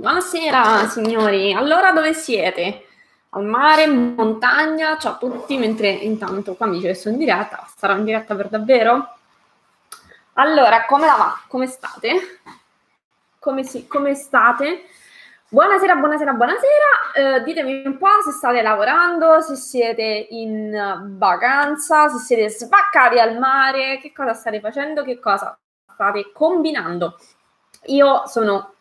Buonasera signori, allora dove siete? Al mare, in montagna, ciao a tutti, mentre intanto qua mi dice che sono in diretta, sarò in diretta per davvero? Allora, come la va? Come state? Come, si, come state? Buonasera, buonasera, buonasera. Eh, ditemi un po' se state lavorando, se siete in vacanza, se siete svaccati al mare, che cosa state facendo, che cosa state combinando. Io sono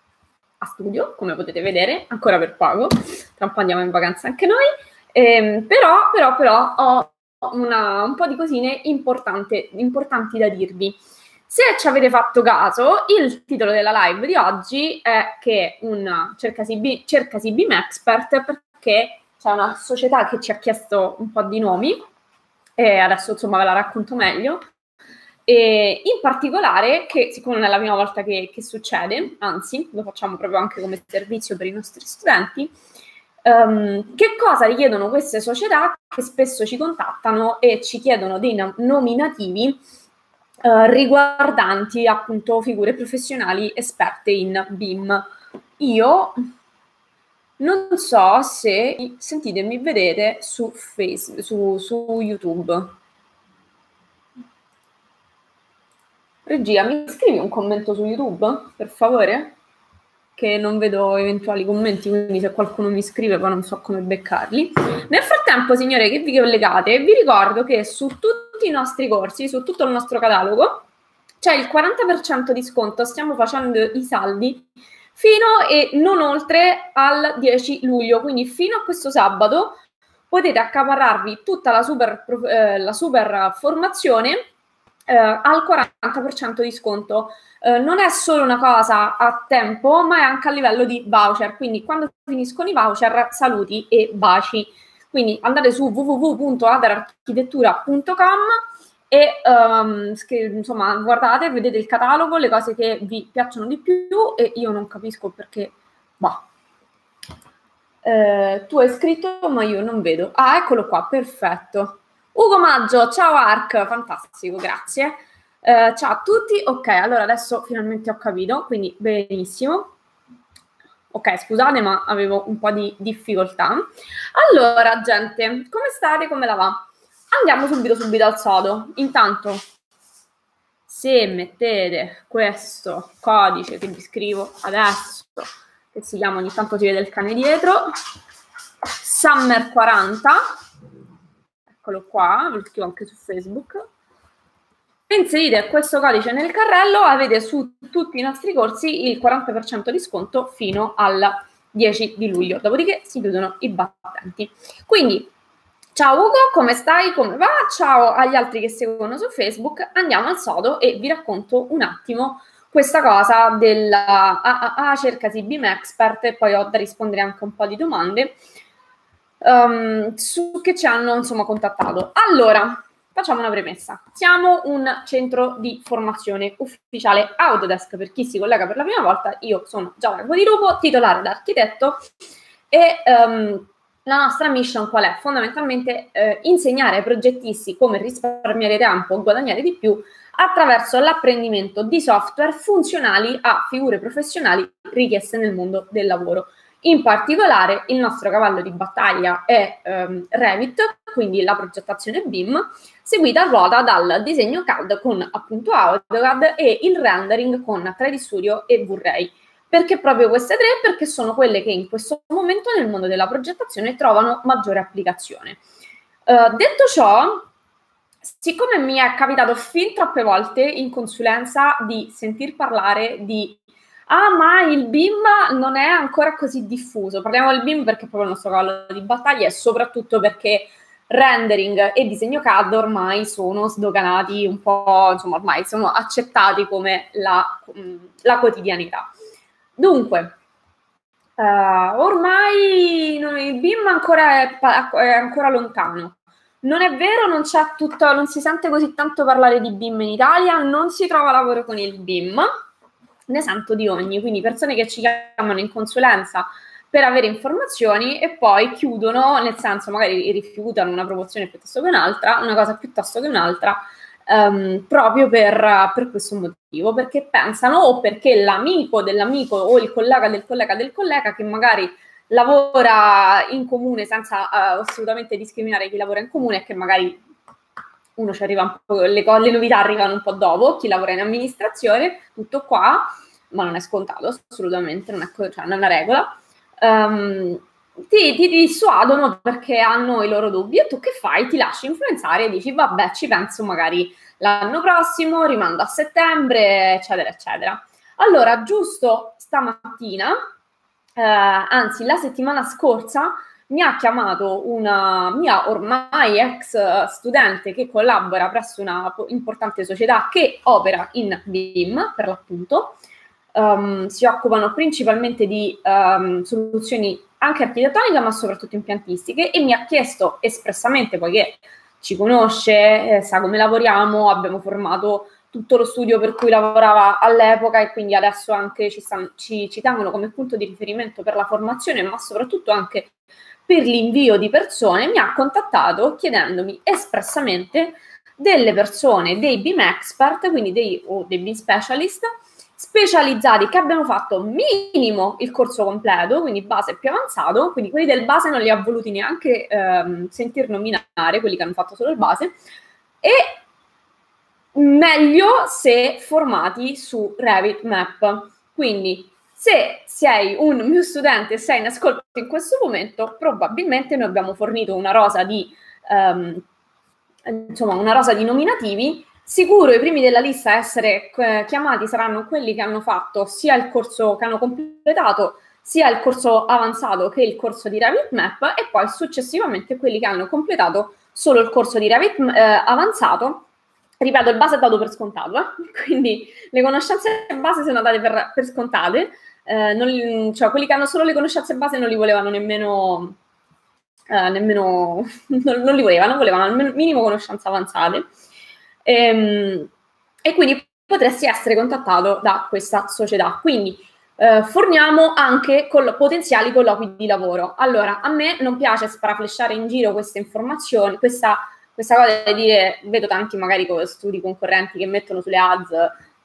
a studio, come potete vedere, ancora per poco, tra un po' andiamo in vacanza anche noi, ehm, però, però, però ho una, un po' di cosine importanti da dirvi. Se ci avete fatto caso, il titolo della live di oggi è che un cercasi, B, cercasi BIM Expert perché c'è una società che ci ha chiesto un po' di nomi e adesso insomma ve la racconto meglio e in particolare, che siccome non è la prima volta che, che, succede, anzi lo facciamo proprio anche come servizio per i nostri studenti, um, che cosa richiedono queste società che spesso ci contattano e ci chiedono dei nominativi uh, riguardanti appunto figure professionali esperte in BIM. Io non so se sentite e mi vedete su, Facebook, su, su YouTube. Regia, mi scrivi un commento su YouTube, per favore? Che non vedo eventuali commenti, quindi se qualcuno mi scrive poi non so come beccarli. Nel frattempo, signore, che vi collegate, vi ricordo che su tutti i nostri corsi, su tutto il nostro catalogo, c'è il 40% di sconto, stiamo facendo i saldi fino e non oltre al 10 luglio, quindi fino a questo sabato potete accaparrarvi tutta la super, eh, la super formazione eh, al 40% di sconto. Eh, non è solo una cosa a tempo, ma è anche a livello di voucher. Quindi quando finiscono i voucher, saluti e baci. Quindi andate su www.adararchitettura.com e um, insomma guardate, vedete il catalogo, le cose che vi piacciono di più e io non capisco perché, bah. Eh, tu hai scritto ma io non vedo. Ah, eccolo qua, perfetto. Ugo Maggio, ciao Arc, fantastico, grazie. Uh, ciao a tutti, ok, allora adesso finalmente ho capito, quindi benissimo. Ok, scusate, ma avevo un po' di difficoltà. Allora, gente, come state? Come la va? Andiamo subito, subito al sodo. Intanto, se mettete questo codice che vi scrivo adesso, che si chiama, ogni tanto si vede il cane dietro, Summer 40, eccolo qua, ve lo scrivo anche su Facebook. Inserite questo codice nel carrello, avete su tutti i nostri corsi il 40% di sconto fino al 10 di luglio, dopodiché si chiudono i battenti. Quindi, ciao Ugo, come stai? Come va? Ciao agli altri che seguono su Facebook, andiamo al sodo e vi racconto un attimo questa cosa della AAA cercasi BIM Expert e poi ho da rispondere anche un po' di domande um, su che ci hanno insomma contattato. Allora, facciamo una premessa. Siamo un centro di formazione ufficiale Autodesk per chi si collega per la prima volta. Io sono Giovanna Guadirupo, titolare d'architetto e um, la nostra mission qual è? Fondamentalmente eh, insegnare ai progettisti come risparmiare tempo guadagnare di più attraverso l'apprendimento di software funzionali a figure professionali richieste nel mondo del lavoro. In particolare il nostro cavallo di battaglia è um, Revit, quindi la progettazione BIM, seguita a ruota dal disegno CAD con appunto AutoCAD e il rendering con 3D Studio e V-Ray. Perché proprio queste tre? Perché sono quelle che in questo momento nel mondo della progettazione trovano maggiore applicazione. Uh, detto ciò, siccome mi è capitato fin troppe volte in consulenza di sentir parlare di ah ma il BIM non è ancora così diffuso. Parliamo del BIM perché è proprio il nostro cavallo di battaglia e soprattutto perché rendering e disegno CAD ormai sono sdoganati un po', insomma ormai sono accettati come la, la quotidianità. Dunque, uh, ormai il BIM ancora è, è ancora lontano. Non è vero, non, tutto, non si sente così tanto parlare di BIM in Italia, non si trova lavoro con il BIM, ne sento di ogni, quindi persone che ci chiamano in consulenza per avere informazioni e poi chiudono, nel senso magari rifiutano una promozione piuttosto che un'altra, una cosa piuttosto che un'altra, um, proprio per, per, questo motivo, perché pensano o perché l'amico dell'amico o il collega del collega del collega che magari lavora in comune senza uh, assolutamente discriminare chi lavora in comune e che magari uno ci arriva un po', le, le novità arrivano un po' dopo, chi lavora in amministrazione, tutto qua, ma non è scontato assolutamente, non è, cioè, non è una regola. Um, ti, ti, dissuadono perché hanno i loro dubbi e tu che fai? Ti lasci influenzare e dici vabbè ci penso magari l'anno prossimo, rimando a settembre, eccetera, eccetera. Allora, giusto stamattina, eh, anzi la settimana scorsa, mi ha chiamato una mia ormai ex studente che collabora presso una importante società che opera in BIM, per l'appunto. Um, si occupano principalmente di um, soluzioni anche architettoniche, ma soprattutto impiantistiche, e mi ha chiesto espressamente, poiché ci conosce, eh, sa come lavoriamo, abbiamo formato tutto lo studio per cui lavorava all'epoca e quindi adesso anche ci, stanno, ci, ci tengono come punto di riferimento per la formazione, ma soprattutto anche per l'invio di persone, mi ha contattato chiedendomi espressamente delle persone, dei BIM expert, quindi dei, o dei BIM specialist, specializzati che abbiano fatto minimo il corso completo, quindi base più avanzato, quindi quelli del base non li ha voluti neanche ehm, sentir nominare, quelli che hanno fatto solo il base, e meglio se formati su Revit Map. Quindi se sei un mio studente e sei in ascolto in questo momento, probabilmente noi abbiamo fornito una rosa di, um, insomma, una rosa di nominativi. Sicuro i primi della lista a essere eh, chiamati saranno quelli che hanno fatto sia il corso che hanno completato, sia il corso avanzato che il corso di Revit Map e poi successivamente quelli che hanno completato solo il corso di Revit eh, avanzato ripeto, il base è dato per scontato, eh? quindi le conoscenze base sono date per, per scontate, eh, non, cioè quelli che hanno solo le conoscenze base non li volevano nemmeno, eh, nemmeno non, non, li volevano, volevano al minimo conoscenze avanzate. E, ehm, e quindi potresti essere contattato da questa società. Quindi eh, forniamo anche col- potenziali colloqui di lavoro. Allora, a me non piace sparaflesciare in giro queste informazioni, questa, questa cosa di dire, vedo tanti magari studi concorrenti che mettono sulle ads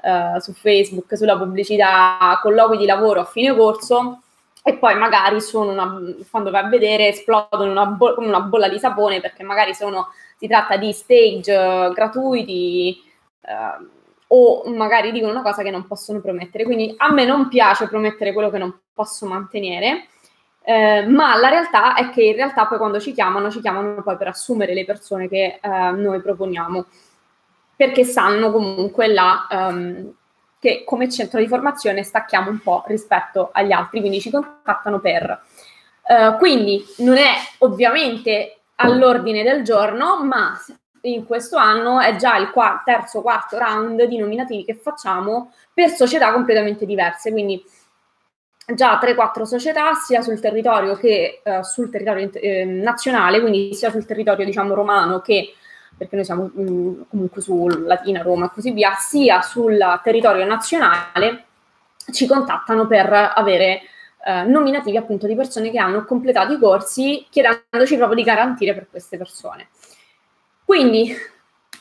eh, su Facebook, sulla pubblicità, colloqui di lavoro a fine corso e poi magari sono una, quando vai a vedere esplodono una bo- una bolla di sapone perché magari sono, si tratta di stage uh, gratuiti uh, o magari dicono una cosa che non possono promettere. Quindi a me non piace promettere quello che non posso mantenere. Eh, ma la realtà è che in realtà poi quando ci chiamano, ci chiamano poi per assumere le persone che eh, noi proponiamo perché sanno comunque la, um, che come centro di formazione stacchiamo un po' rispetto agli altri, quindi ci contattano per. Uh, quindi non è ovviamente all'ordine del giorno, ma in questo anno è già il quarto, terzo, quarto round di nominativi che facciamo per società completamente diverse, quindi già 3-4 società sia sul territorio che uh, sul territorio eh, nazionale, quindi sia sul territorio diciamo romano che perché noi siamo mh, mm, comunque su Latina, Roma e così via, sia sul territorio nazionale ci contattano per avere eh, nominativi appunto di persone che hanno completato i corsi chiedendoci proprio di garantire per queste persone. Quindi,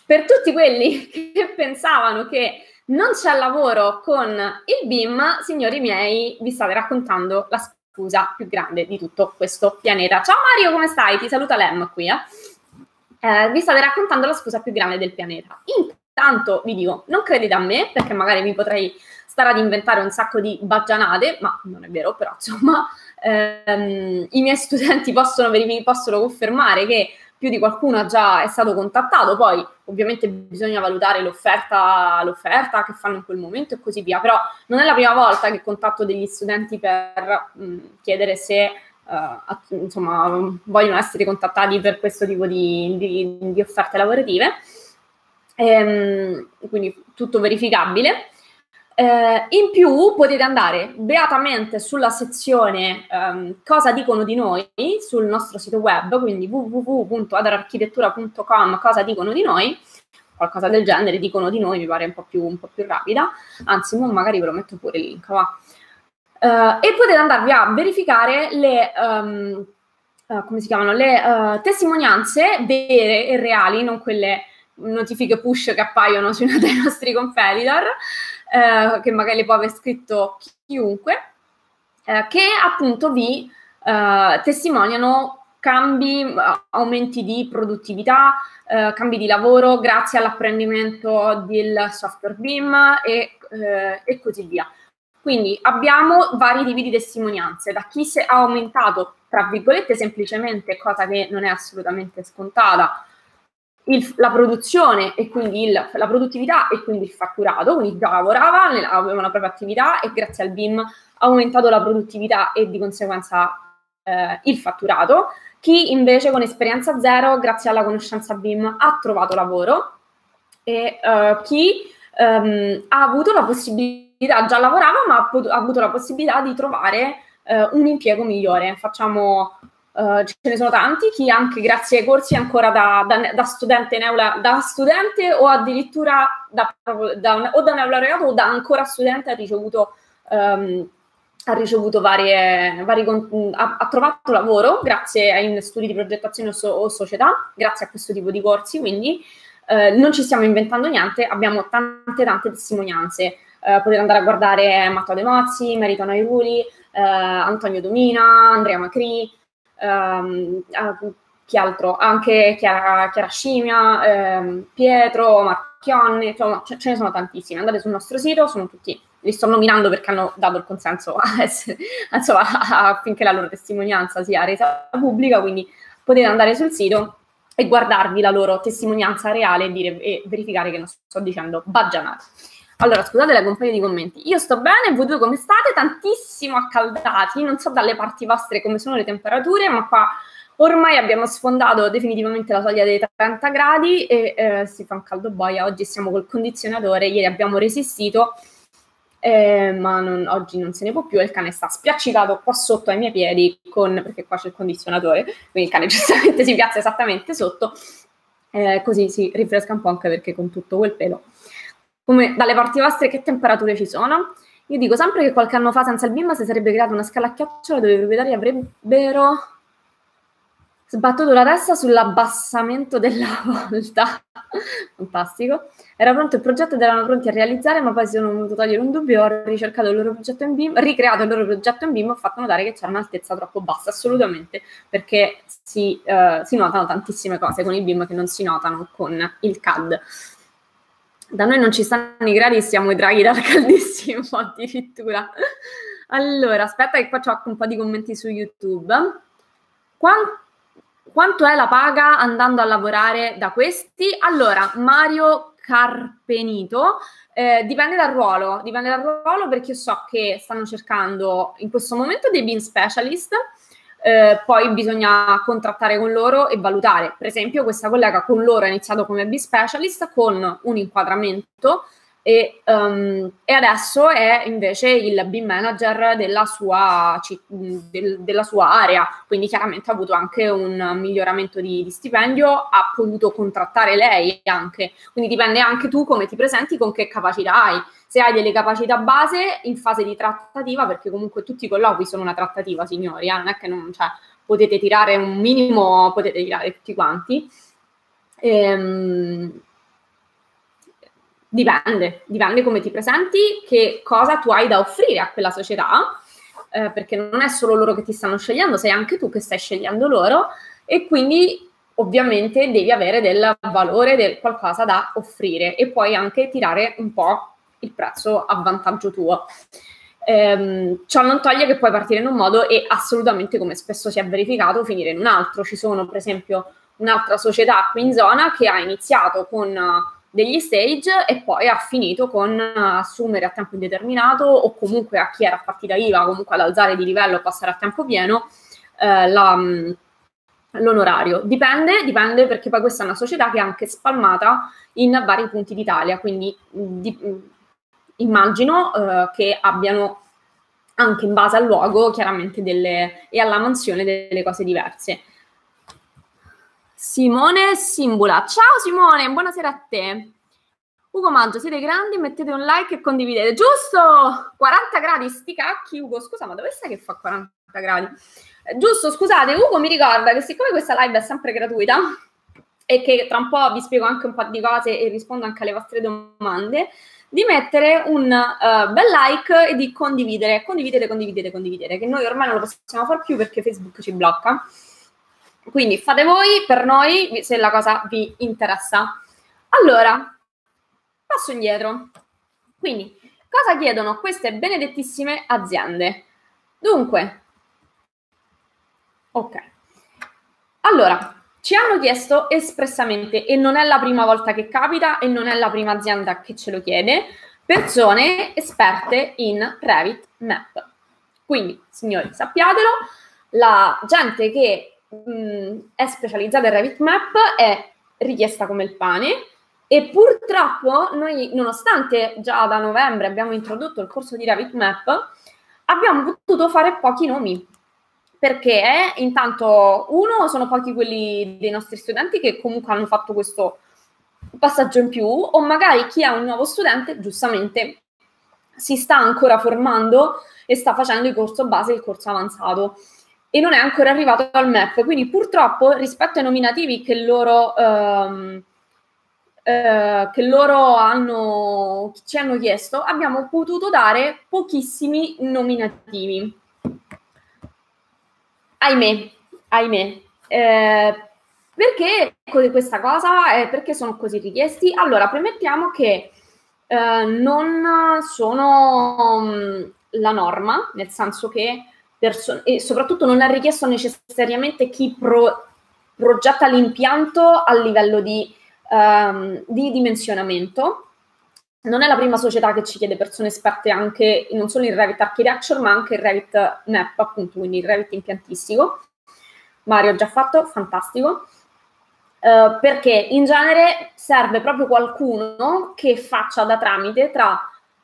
per tutti quelli che pensavano che non c'è lavoro con il BIM, signori miei, vi state raccontando la scusa più grande di tutto questo pianeta. Ciao Mario, come stai? Ti saluta Lem qui, eh? Eh, vi state raccontando la scusa più grande del pianeta. Intanto vi dico, non credete a me, perché magari vi potrei stare ad inventare un sacco di baggianate, ma non è vero, però insomma, ehm, i miei studenti possono, possono confermare che più di qualcuno già è stato contattato, poi ovviamente bisogna valutare l'offerta, l'offerta che fanno in quel momento e così via, però non è la prima volta che contatto degli studenti per mh, chiedere se uh, insomma, vogliono essere contattati per questo tipo di, di, di offerte lavorative. Ehm, quindi tutto verificabile. Eh, in più potete andare beatamente sulla sezione um, cosa dicono di noi sul nostro sito web, quindi www.adararchitettura.com cosa dicono di noi, qualcosa del genere, dicono di noi, mi pare un po' più, un po più rapida, anzi magari ve lo metto pure il link, va. Uh, e potete andarvi a verificare le, um, uh, come si chiamano, le uh, testimonianze vere e reali, non quelle notifiche push che appaiono su uno dei nostri competitor, che magari le può aver scritto chiunque, che appunto vi testimoniano cambi, aumenti di produttività, cambi di lavoro grazie all'apprendimento del software BIM e, e così via. Quindi abbiamo vari tipi di testimonianze, da chi ha aumentato, tra virgolette, semplicemente, cosa che non è assolutamente scontata, il, la produzione e quindi il, la produttività e quindi il fatturato, quindi già lavorava, aveva una propria attività e grazie al BIM ha aumentato la produttività e di conseguenza eh, il fatturato. Chi invece con esperienza zero, grazie alla conoscenza BIM, ha trovato lavoro e uh, chi um, ha avuto la possibilità, già lavorava, ma ha, avuto la possibilità di trovare uh, un impiego migliore. Facciamo Uh, ce ne sono tanti, chi anche grazie ai corsi ancora da, da, da, studente, neula, da studente o addirittura da, da, o da neolaureato o da ancora studente ha ricevuto um, ha ricevuto varie, vari, ha, ha, trovato lavoro grazie ai studi di progettazione o, so, o, società, grazie a questo tipo di corsi, quindi eh, non ci stiamo inventando niente, abbiamo tante tante testimonianze. Eh, potete andare a guardare Matteo De Mozzi, Merito Nairuli, eh, Antonio Domina, Andrea Macri, ehm, chi altro? Anche Chiara, Chiara Scimia, ehm, Pietro, Marchionni, insomma ce, ce ne sono tantissime. Andate sul nostro sito, sono tutti li sto nominando perché hanno dato il consenso essere, insomma, affinché la loro testimonianza sia resa pubblica, quindi potete andare sul sito e guardarvi la loro testimonianza reale e, dire, e verificare che non sto dicendo baggianate. Allora, scusate la compagnia di commenti. Io sto bene, voi due come state? Tantissimo accaldati, non so dalle parti vostre come sono le temperature, ma qua ormai abbiamo sfondato definitivamente la soglia dei 30 gradi e eh, si fa un caldo boia. Oggi siamo col condizionatore, ieri abbiamo resistito eh, ma non, oggi non se ne può più e il cane sta spiaccicato qua sotto ai miei piedi con, perché qua c'è il condizionatore, quindi il cane giustamente si piazza esattamente sotto, eh, così si rinfresca un po' anche perché con tutto quel pelo. Come dalle parti vostre che temperature ci sono? Io dico sempre che qualche anno fa senza il BIM si sarebbe creata una scala a chiocciola dove i proprietari avrebbero sbattuto la testa sull'abbassamento della volta. Fantastico. Era pronto il progetto ed erano pronti a realizzare, ma poi si sono voluto togliere un dubbio, ho ricercato il loro progetto in BIM, ricreato il loro progetto in BIM, ho fatto notare che c'era un'altezza troppo bassa, assolutamente, perché si, uh, si notano tantissime cose con il BIM che non si notano con il CAD. Da noi non ci stanno i gradi, siamo i draghi dal caldissimo addirittura. Allora, aspetta che qua c'ho un po' di commenti su YouTube. Quanto quanto è la paga andando a lavorare da questi? Allora, Mario Carpenito, eh, dipende dal ruolo, dipende dal ruolo perché io so che stanno cercando in questo momento dei BIM specialist, eh, poi bisogna contrattare con loro e valutare. Per esempio, questa collega con loro ha iniziato come BIM specialist con un inquadramento e, um, e, adesso è invece il BIM manager della sua, del, della sua, area, quindi chiaramente ha avuto anche un miglioramento di, di, stipendio, ha potuto contrattare lei anche, quindi dipende anche tu come ti presenti, con che capacità hai. Se hai delle capacità base in fase di trattativa, perché comunque tutti i colloqui sono una trattativa, signori, eh? non è che non, cioè, potete tirare un minimo, potete tirare tutti quanti. Ehm, Dipende, dipende come ti presenti, che cosa tu hai da offrire a quella società, eh, perché non è solo loro che ti stanno scegliendo, sei anche tu che stai scegliendo loro e quindi ovviamente devi avere del valore, del qualcosa da offrire e puoi anche tirare un po' il prezzo a vantaggio tuo. Ehm, ciò non toglie che puoi partire in un modo e assolutamente, come spesso si è verificato, finire in un altro. Ci sono, per esempio, un'altra società qui in zona che ha iniziato con degli stage e poi ha finito con assumere a tempo indeterminato o comunque a chi era partita IVA, comunque ad alzare di livello o passare a tempo pieno eh, la, mm, l'onorario. Dipende, dipende perché poi questa è una società che è anche spalmata in vari punti d'Italia, quindi di, mm, immagino eh, che abbiano anche in base al luogo chiaramente delle, e alla mansione delle cose diverse. Simone Simbula. Ciao Simone, buonasera a te. Ugo Maggio, siete grandi, mettete un like e condividete. Giusto! 40 gradi, sti cacchi, Ugo. Scusa, ma dove stai che fa 40 gradi? Eh, giusto, scusate, Ugo mi ricorda che siccome questa live è sempre gratuita, e che tra un po' vi spiego anche un po' di cose e rispondo anche alle vostre domande, di mettere un uh, bel like e di condividere, condividere, condividere, condividere, che noi ormai non lo possiamo fare più perché Facebook ci blocca. Quindi fate voi per noi se la cosa vi interessa. Allora, passo indietro. Quindi, cosa chiedono queste benedettissime aziende? Dunque, ok. Allora, ci hanno chiesto espressamente, e non è la prima volta che capita e non è la prima azienda che ce lo chiede, persone esperte in Revit Map. Quindi, signori, sappiatelo, la gente che mh, è specializzata in Revit Map è richiesta come il pane e purtroppo noi, nonostante già da novembre abbiamo introdotto il corso di Revit Map, abbiamo potuto fare pochi nomi perché intanto uno sono pochi quelli dei nostri studenti che comunque hanno fatto questo passaggio in più o magari chi è un nuovo studente giustamente si sta ancora formando e sta facendo il corso base e il corso avanzato e non è ancora arrivato al MEP. Quindi purtroppo rispetto ai nominativi che loro ehm, eh, che loro hanno, ci hanno chiesto abbiamo potuto dare pochissimi nominativi ahimè, ahimè. Eh, perché questa cosa? Perché sono così richiesti? Allora, premettiamo che eh, non sono mm, la norma, nel senso che perso- e soprattutto non è richiesto necessariamente chi pro- progetta l'impianto a livello di, um, di dimensionamento, non è la prima società che ci chiede persone esperte anche non solo in Revit Architecture, ma anche in Revit Map, appunto, quindi il Revit impiantistico. Mario ha già fatto, fantastico. Uh, perché in genere serve proprio qualcuno che faccia da tramite tra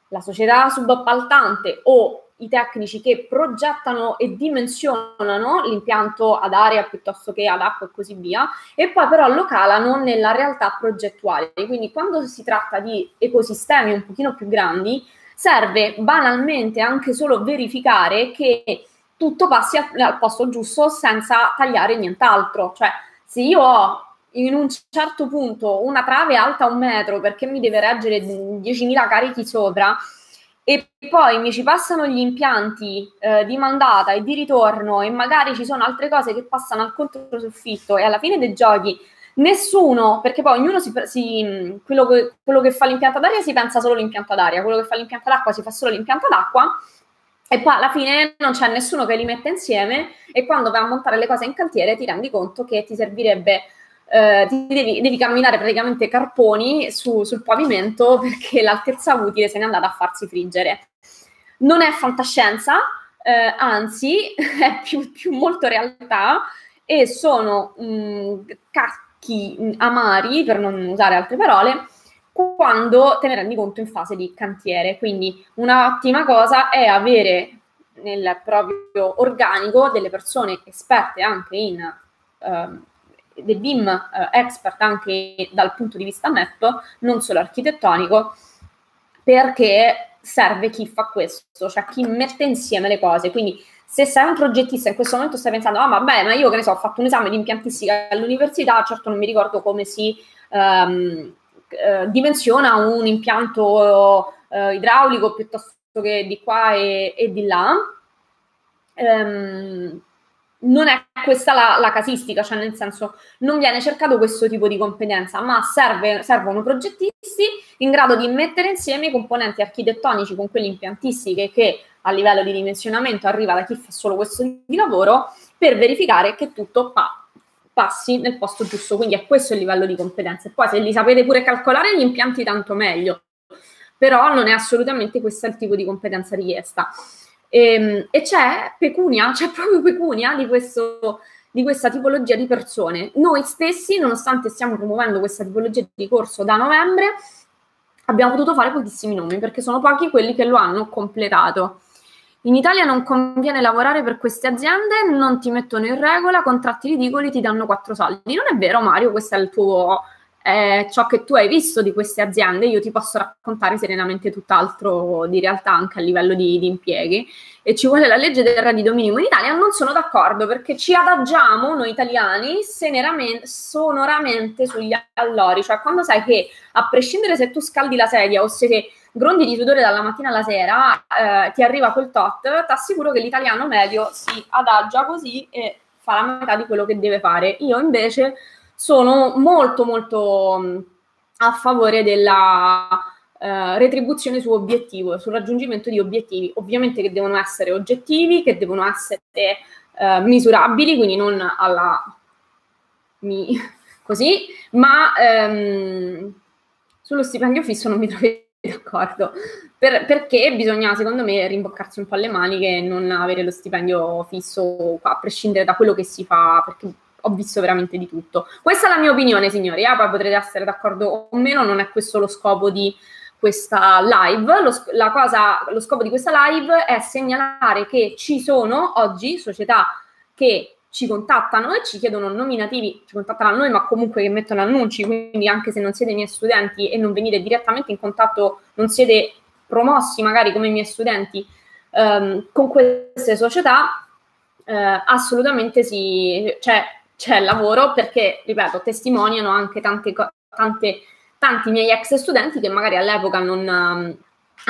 la società subappaltante o i tecnici che progettano e dimensionano l'impianto ad aria piuttosto che ad acqua e così via, e poi però lo calano nella realtà progettuale. Quindi quando si tratta di ecosistemi un pochino più grandi, serve banalmente anche solo verificare che tutto passi al, posto giusto senza tagliare nient'altro. Cioè, se io ho in un certo punto una trave alta un metro perché mi deve reggere 10.000 carichi sopra, e poi mi ci passano gli impianti eh, di mandata e di ritorno e magari ci sono altre cose che passano al controsoffitto e alla fine dei giochi nessuno, perché poi ognuno si, si quello, che, quello, che, fa l'impianto ad aria si pensa solo all'impianto ad aria, quello che fa l'impianto d'acqua si fa solo l'impianto d'acqua e poi alla fine non c'è nessuno che li mette insieme e quando vai a montare le cose in cantiere ti rendi conto che ti servirebbe eh, devi, devi, camminare praticamente carponi su, sul pavimento perché l'altezza utile se n'è andata a farsi friggere. Non è fantascienza, eh, anzi è più, più, molto realtà e sono mh, mm, cacchi mh, amari, per non usare altre parole, quando te ne rendi conto in fase di cantiere. Quindi un'ottima cosa è avere nel proprio organico delle persone esperte anche in eh, del BIM eh, expert anche dal punto di vista map, non solo architettonico, perché serve chi fa questo, cioè chi mette insieme le cose. Quindi se sei un progettista in questo momento stai pensando, ah vabbè, ma io che ne so, ho fatto un esame di impiantistica all'università, certo non mi ricordo come si um, uh, dimensiona un impianto uh, idraulico piuttosto che di qua e, e di là. Um, non è questa la, la, casistica, cioè nel senso non viene cercato questo tipo di competenza, ma serve, servono progettisti in grado di mettere insieme i componenti architettonici con quelli impiantistici che a livello di dimensionamento arriva da chi fa solo questo di lavoro per verificare che tutto pa- passi nel posto giusto. Quindi è questo il livello di competenze. Poi se li sapete pure calcolare gli impianti tanto meglio, però non è assolutamente questo il tipo di competenza richiesta. E, ehm, e c'è pecunia, c'è proprio pecunia di, questo, di questa tipologia di persone. Noi stessi, nonostante stiamo promuovendo questa tipologia di corso da novembre, abbiamo potuto fare pochissimi nomi perché sono pochi quelli che lo hanno completato. In Italia non conviene lavorare per queste aziende, non ti mettono in regola, contratti ridicoli, ti danno quattro soldi. Non è vero, Mario, questo è il tuo, è ciò che tu hai visto di queste aziende, io ti posso raccontare serenamente tutt'altro di realtà anche a livello di, di impieghi. E ci vuole la legge del reddito minimo in Italia, non sono d'accordo perché ci adagiamo noi italiani sonoramente sugli allori, cioè quando sai che a prescindere se tu scaldi la sedia o se grondi di sudore dalla mattina alla sera, eh, ti arriva quel tot, ti assicuro che l'italiano medio si adagia così e fa la metà di quello che deve fare. Io invece sono molto molto a favore della eh, retribuzione su obiettivo, sul raggiungimento di obiettivi, ovviamente che devono essere oggettivi, che devono essere eh, misurabili, quindi non alla mi, così, ma ehm, sullo stipendio fisso non mi trovo d'accordo, per, perché bisogna secondo me rimboccarsi un po' le maniche e non avere lo stipendio fisso a prescindere da quello che si fa, perché ho visto veramente di tutto. Questa è la mia opinione, signori, ah, poi potrete essere d'accordo o meno, non è questo lo scopo di questa live. Lo, la cosa, lo scopo di questa live è segnalare che ci sono oggi società che ci contattano e ci chiedono nominativi, ci contattano a noi, ma comunque che mettono annunci, quindi anche se non siete miei studenti e non venite direttamente in contatto, non siete promossi magari come miei studenti ehm, con queste società, eh, assolutamente sì, cioè c'è lavoro perché, ripeto, testimoniano anche tante, tante, tanti miei ex studenti che magari all'epoca non, um,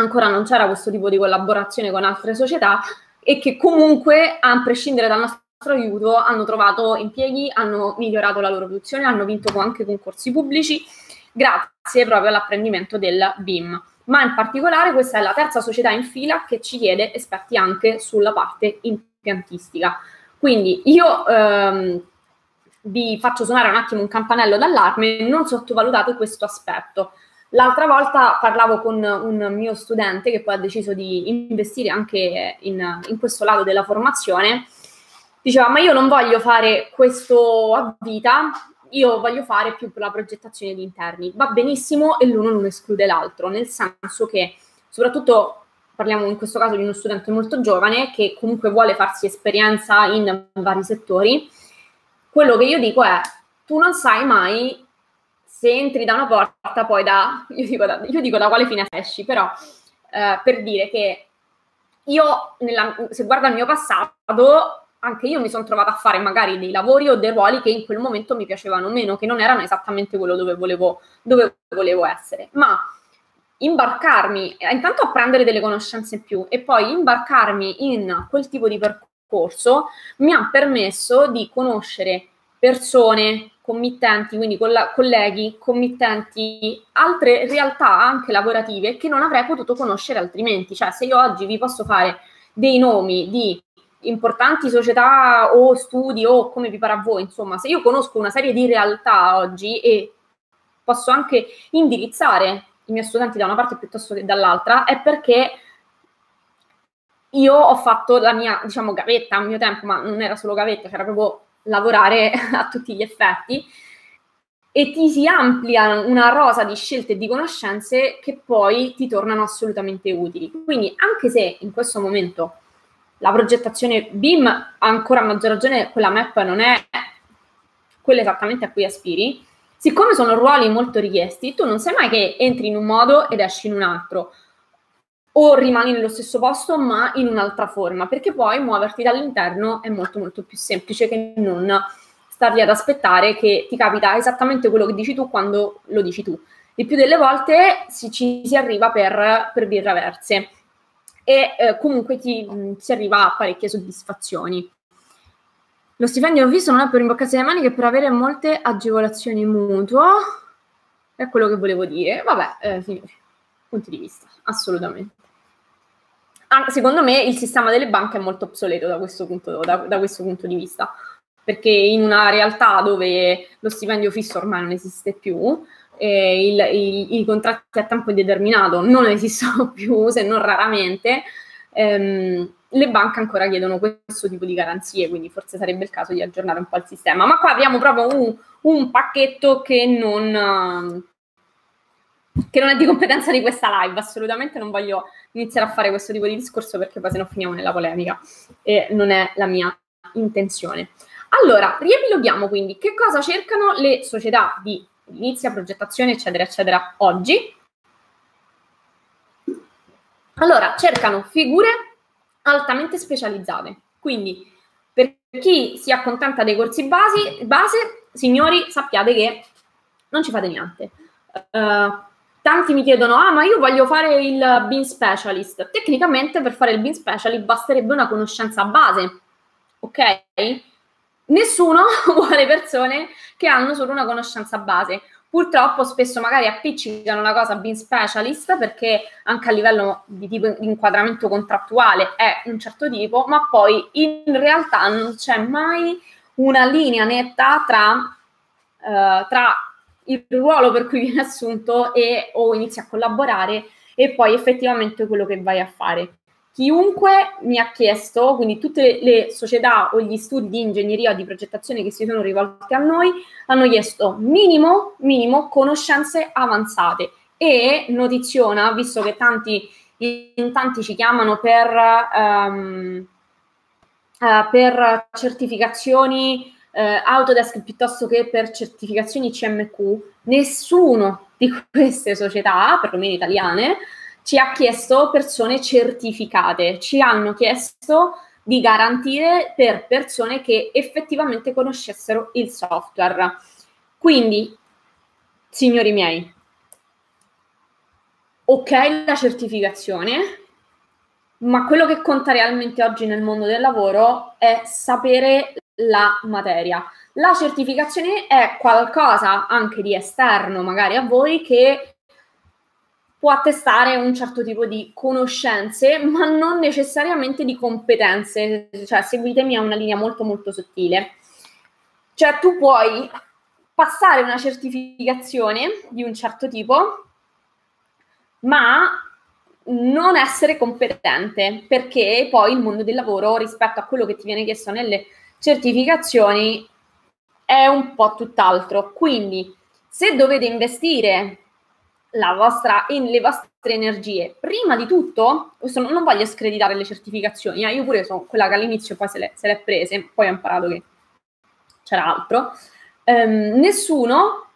ancora non c'era questo tipo di collaborazione con altre società e che comunque, a prescindere dal nostro aiuto, hanno trovato impieghi, hanno migliorato la loro produzione, hanno vinto anche concorsi pubblici grazie proprio all'apprendimento del BIM. Ma in particolare questa è la terza società in fila che ci chiede esperti anche sulla parte impiantistica. Quindi io ehm, vi faccio suonare un attimo un campanello d'allarme, non sottovalutate questo aspetto. L'altra volta parlavo con un mio studente che poi ha deciso di investire anche in, in questo lato della formazione. Diceva, ma io non voglio fare questo a vita, io voglio fare più la progettazione di interni. Va benissimo e l'uno non esclude l'altro, nel senso che soprattutto parliamo in questo caso di uno studente molto giovane che comunque vuole farsi esperienza in vari settori quello che io dico è, tu non sai mai se entri da una porta, poi da, io dico da, io dico da quale fine esci, però eh, per dire che io, nella, se guardo il mio passato, anche io mi sono trovata a fare magari dei lavori o dei ruoli che in quel momento mi piacevano meno, che non erano esattamente quello dove volevo, dove volevo essere, ma imbarcarmi, eh, intanto a prendere delle conoscenze in più e poi imbarcarmi in quel tipo di percorso corso mi ha permesso di conoscere persone, committenti, quindi coll- colleghi, committenti, altre realtà anche lavorative che non avrei potuto conoscere altrimenti. Cioè, se io oggi vi posso fare dei nomi di importanti società o studi o come vi pare a voi, insomma, se io conosco una serie di realtà oggi e posso anche indirizzare i miei studenti da una parte piuttosto che dall'altra, è perché io ho fatto la mia, diciamo, gavetta a mio tempo, ma non era solo gavetta, c'era proprio lavorare a tutti gli effetti e ti si amplia una rosa di scelte e di conoscenze che poi ti tornano assolutamente utili. Quindi anche se in questo momento la progettazione BIM ancora maggior ragione, quella map non è quella esattamente a cui aspiri, siccome sono ruoli molto richiesti, tu non sai mai che entri in un modo ed esci in un altro o rimani nello stesso posto ma in un'altra forma, perché poi muoverti dall'interno è molto molto più semplice che non star lì ad aspettare che ti capita esattamente quello che dici tu quando lo dici tu. Il più delle volte si, ci si arriva per, per vie traverse e eh, comunque ti, mh, si arriva a parecchie soddisfazioni. Lo stipendio fisso non è per imboccarsi le maniche, per avere molte agevolazioni mutuo. È quello che volevo dire. Vabbè, eh, punti di vista, assolutamente secondo me il sistema delle banche è molto obsoleto da questo punto, da, da questo punto di vista, perché in una realtà dove lo stipendio fisso ormai non esiste più, eh, il, il, i contratti a tempo indeterminato non esistono più, se non raramente, ehm, le banche ancora chiedono questo tipo di garanzie, quindi forse sarebbe il caso di aggiornare un po' il sistema. Ma qua abbiamo proprio un, un pacchetto che non, che non è di competenza di questa live, assolutamente non voglio iniziare a fare questo tipo di discorso perché poi se no finiamo nella polemica e non è la mia intenzione. Allora, riepiloghiamo quindi che cosa cercano le società di inizia progettazione, eccetera, eccetera, oggi. Allora, cercano figure altamente specializzate. Quindi, per chi si accontenta dei corsi basi, base, signori, sappiate che non ci fate niente. Uh, tanti mi chiedono, ah, ma io voglio fare il Bean Specialist. Tecnicamente, per fare il Bean Specialist basterebbe una conoscenza base, ok? Nessuno vuole persone che hanno solo una conoscenza base. Purtroppo spesso magari appiccicano la cosa being specialist perché anche a livello di tipo di inquadramento contrattuale è un certo tipo, ma poi in realtà non c'è mai una linea netta tra, uh, tra il ruolo per cui viene assunto e o inizi a collaborare e poi effettivamente quello che vai a fare. Chiunque mi ha chiesto, quindi tutte le società o gli studi di ingegneria o di progettazione che si sono rivolti a noi, hanno chiesto minimo, minimo conoscenze avanzate. E notiziona, visto che tanti, in tanti ci chiamano per, um, uh, per certificazioni uh, Autodesk piuttosto che per certificazioni CMQ, nessuno di queste società, perlomeno italiane, ci ha chiesto persone certificate, ci hanno chiesto di garantire per persone che effettivamente conoscessero il software. Quindi, signori miei, ok la certificazione, ma quello che conta realmente oggi nel mondo del lavoro è sapere la materia. La certificazione è qualcosa anche di esterno, magari a voi, che può attestare un certo tipo di conoscenze, ma non necessariamente di competenze. Cioè, seguitemi a una linea molto molto sottile. Cioè, tu puoi passare una certificazione di un certo tipo, ma non essere competente, perché poi il mondo del lavoro rispetto a quello che ti viene chiesto nelle certificazioni è un po' tutt'altro. Quindi, se dovete investire vostra, le vostre energie. Prima di tutto, non, voglio screditare le certificazioni, eh, io pure sono quella che all'inizio poi se le, se le è prese, poi ho imparato che c'era altro. Um, nessuno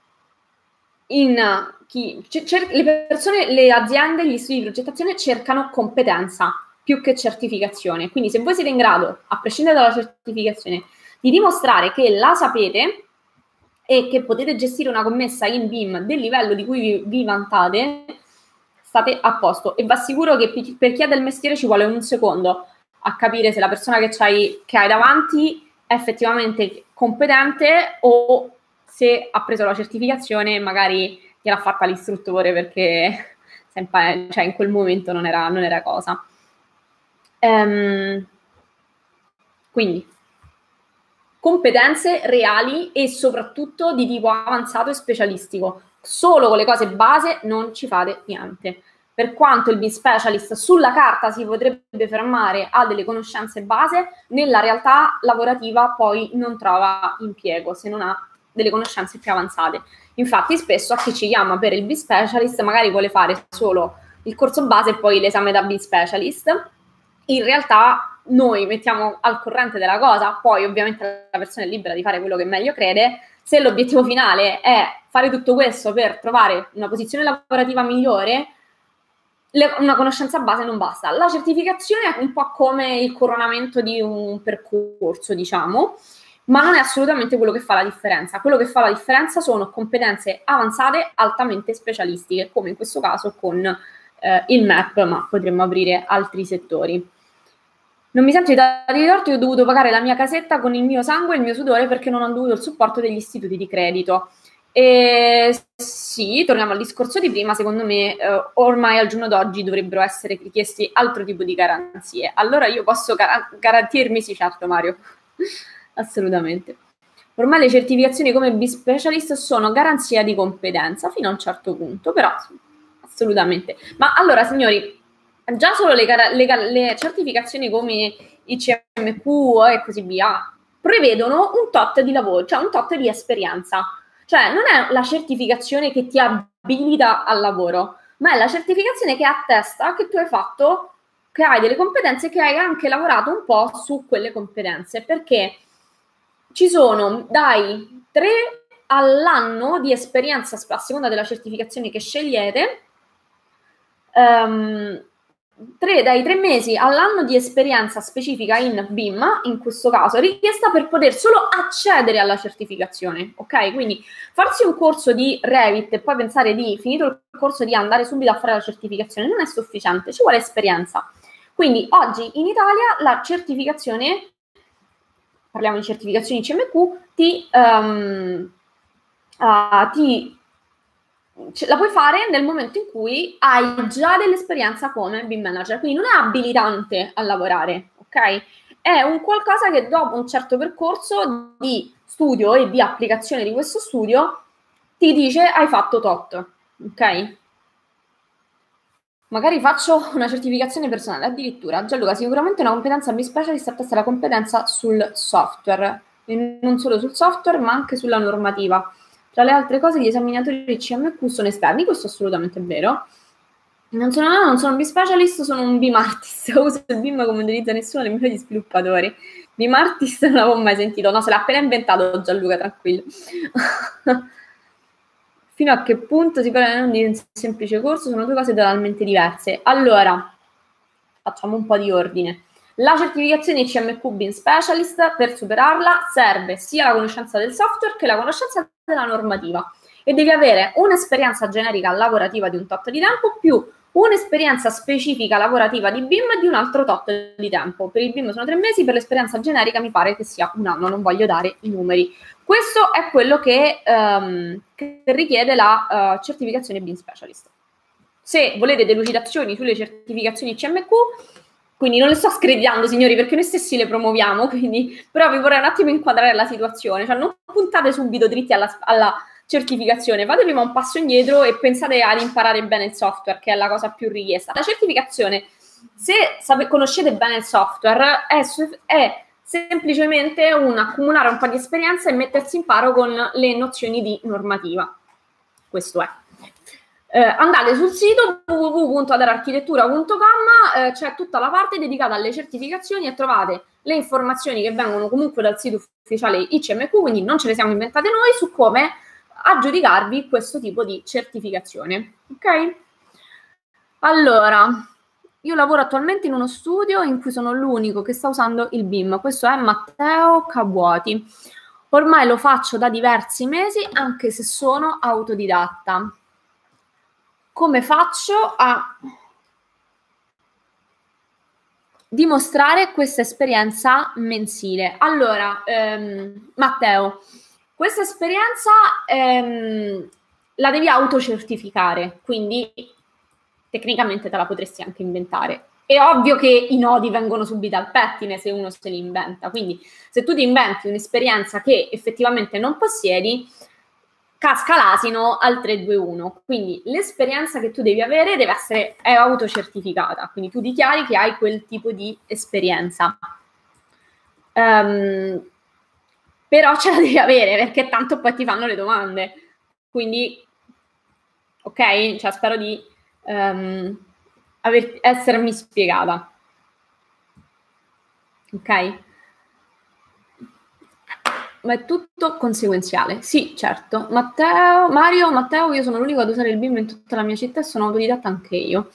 in chi, cer- le persone, le aziende, gli studi di progettazione cercano competenza più che certificazione. Quindi se voi siete in grado, a prescindere dalla certificazione, di dimostrare che la sapete, e che potete gestire una commessa in BIM del livello di cui vi, vi vantate, state a posto. E va sicuro che per chi ha del mestiere ci vuole un secondo a capire se la persona che, hai, che hai davanti è effettivamente competente o se ha preso la certificazione e magari gliel'ha fatta l'istruttore perché cioè, in quel momento non era, non era cosa. Um, quindi competenze reali e soprattutto di tipo avanzato e specialistico. Solo con le cose base non ci fate niente. Per quanto il B-Specialist sulla carta si potrebbe fermare a delle conoscenze base, nella realtà lavorativa poi non trova impiego se non ha delle conoscenze più avanzate. Infatti spesso a chi ci chiama per il B-Specialist magari vuole fare solo il corso base e poi l'esame da B-Specialist. In realtà noi mettiamo al corrente della cosa, poi ovviamente la persona è libera di fare quello che meglio crede. Se l'obiettivo finale è fare tutto questo per trovare una posizione lavorativa migliore, le, una conoscenza base non basta. La certificazione è un po' come il coronamento di un percorso, diciamo, ma non è assolutamente quello che fa la differenza. Quello che fa la differenza sono competenze avanzate altamente specialistiche, come in questo caso con eh, il MAP, ma potremmo aprire altri settori. Non mi sento di dare di torto, io ho dovuto pagare la mia casetta con il mio sangue e il mio sudore perché non ho dovuto il supporto degli istituti di credito. E sì, torniamo al discorso di prima, secondo me eh, ormai al giorno d'oggi dovrebbero essere richiesti altro tipo di garanzie. Allora io posso gar- garantirmi, sì certo Mario, assolutamente. Ormai le certificazioni come B-Specialist sono garanzia di competenza fino a un certo punto, però assolutamente. Ma allora signori, già solo le, le, le certificazioni come ICMQ e così via prevedono un tot di lavoro, cioè un tot di esperienza. Cioè non è la certificazione che ti abilita al lavoro, ma è la certificazione che attesta che tu hai fatto, che hai delle competenze, che hai anche lavorato un po' su quelle competenze, perché ci sono dai 3 all'anno di esperienza, a seconda della certificazione che scegliete, um, tre, dai tre mesi all'anno di esperienza specifica in BIM, in questo caso, richiesta per poter solo accedere alla certificazione, ok? Quindi farsi un corso di Revit e poi pensare di, finito il corso, di andare subito a fare la certificazione non è sufficiente, ci vuole esperienza. Quindi oggi in Italia la certificazione, parliamo di certificazioni CMQ, ti, um, uh, ti la puoi fare nel momento in cui hai già dell'esperienza come BIM manager, quindi non è abilitante a lavorare, ok? È un qualcosa che dopo un certo percorso di studio e di applicazione di questo studio ti dice hai fatto tot, ok? Magari faccio una certificazione personale, addirittura. Gianluca, sicuramente una competenza BIM specialist attesta la competenza sul software, e non solo sul software, ma anche sulla normativa. Tra le altre cose, gli esaminatori CMQ sono esterni, questo è assolutamente vero. Non sono, no, non sono un B-specialist, sono un BIM artist. Uso il BIM come utilizza nessuno dei miei sviluppatori. BIM artist non l'avevo mai sentito. No, se l'ha appena inventato Gianluca, tranquillo. Fino a che punto si parla di un semplice corso? Sono due cose totalmente diverse. Allora, facciamo un po' di ordine. La certificazione CMQ BIM Specialist, per superarla, serve sia la conoscenza del software che la conoscenza della normativa e devi avere un'esperienza generica lavorativa di un tot di tempo più un'esperienza specifica lavorativa di BIM di un altro tot di tempo. Per il BIM sono tre mesi, per l'esperienza generica mi pare che sia un anno, non voglio dare i numeri. Questo è quello che, um, che richiede la uh, certificazione BIM Specialist. Se volete delucidazioni sulle certificazioni CMQ, quindi non le sto screditando, signori, perché noi stessi le promuoviamo, quindi, però vi vorrei un attimo inquadrare la situazione, cioè non puntate subito dritti alla, alla certificazione, fate prima un passo indietro e pensate ad imparare bene il software, che è la cosa più richiesta. La certificazione, se sape, conoscete bene il software, è, è semplicemente un accumulare un po' di esperienza e mettersi in paro con le nozioni di normativa. Questo è. Eh, andate sul sito www.adararchitettura.com, eh, c'è tutta la parte dedicata alle certificazioni e trovate le informazioni che vengono comunque dal sito ufficiale ICMQ, quindi non ce le siamo inventate noi, su come aggiudicarvi questo tipo di certificazione. Ok? Allora, io lavoro attualmente in uno studio in cui sono l'unico che sta usando il BIM. Questo è Matteo Cabuoti. Ormai lo faccio da diversi mesi, anche se sono autodidatta come faccio a dimostrare questa esperienza mensile? Allora, ehm, Matteo, questa esperienza ehm, la devi autocertificare, quindi tecnicamente te la potresti anche inventare. È ovvio che i nodi vengono subito al pettine se uno se li inventa, quindi se tu ti inventi un'esperienza che effettivamente non possiedi, casca l'asino al 321. Quindi l'esperienza che tu devi avere deve essere è autocertificata, quindi tu dichiari che hai quel tipo di esperienza. Um, però ce la devi avere perché tanto poi ti fanno le domande. Quindi, ok, cioè, spero di um, aver, essermi spiegata. Ok? Ma è tutto conseguenziale. Sì, certo. Matteo, Mario, Matteo, io sono l'unico ad usare il BIM in tutta la mia città e sono autodidatta anche io.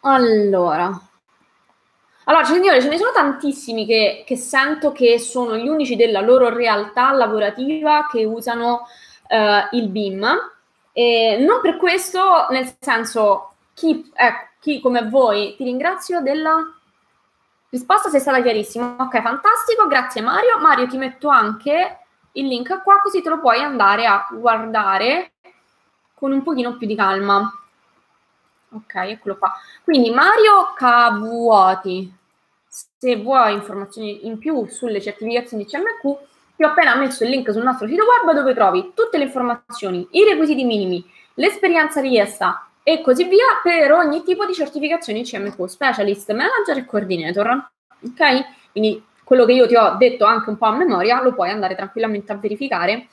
Allora. Allora, signore, ce ne sono tantissimi che, che, sento che sono gli unici della loro realtà lavorativa che usano uh, il BIM. E non per questo, nel senso, chi, eh, chi come voi, ti ringrazio della Risposta sei stata chiarissima. Ok, fantastico, grazie Mario. Mario ti metto anche il link qua così te lo puoi andare a guardare con un pochino più di calma. Ok, eccolo qua. Quindi Mario Cavuoti, se vuoi informazioni in più sulle certificazioni CMQ, ti ho appena messo il link sul nostro sito web dove trovi tutte le informazioni, i requisiti minimi, l'esperienza richiesta, e così via per ogni tipo di certificazioni CMQ, Specialist, Manager e Coordinator. Ok? Quindi quello che io ti ho detto anche un po' a memoria lo puoi andare tranquillamente a verificare.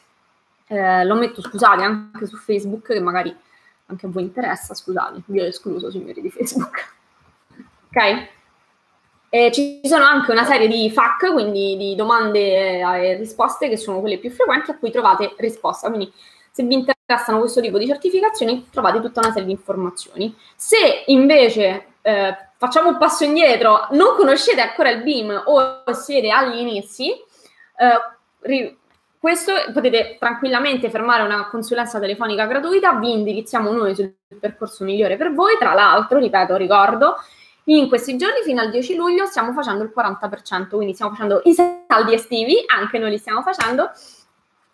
Eh, lo metto, scusate, anche su Facebook, che magari anche a voi interessa, scusate, vi ho escluso, signori di Facebook. Ok? E ci sono anche una serie di FAQ, quindi di domande e risposte, che sono quelle più frequenti a cui trovate risposta. Quindi se vi interessano questo tipo di certificazioni trovate tutta una serie di informazioni. Se invece eh, facciamo un passo indietro, non conoscete ancora il BIM o siete agli inizi, eh, questo potete tranquillamente fermare una consulenza telefonica gratuita, vi indirizziamo noi sul percorso migliore per voi. Tra l'altro, ripeto, ricordo, in questi giorni fino al 10 luglio stiamo facendo il 40%, quindi stiamo facendo i saldi estivi, anche noi li stiamo facendo,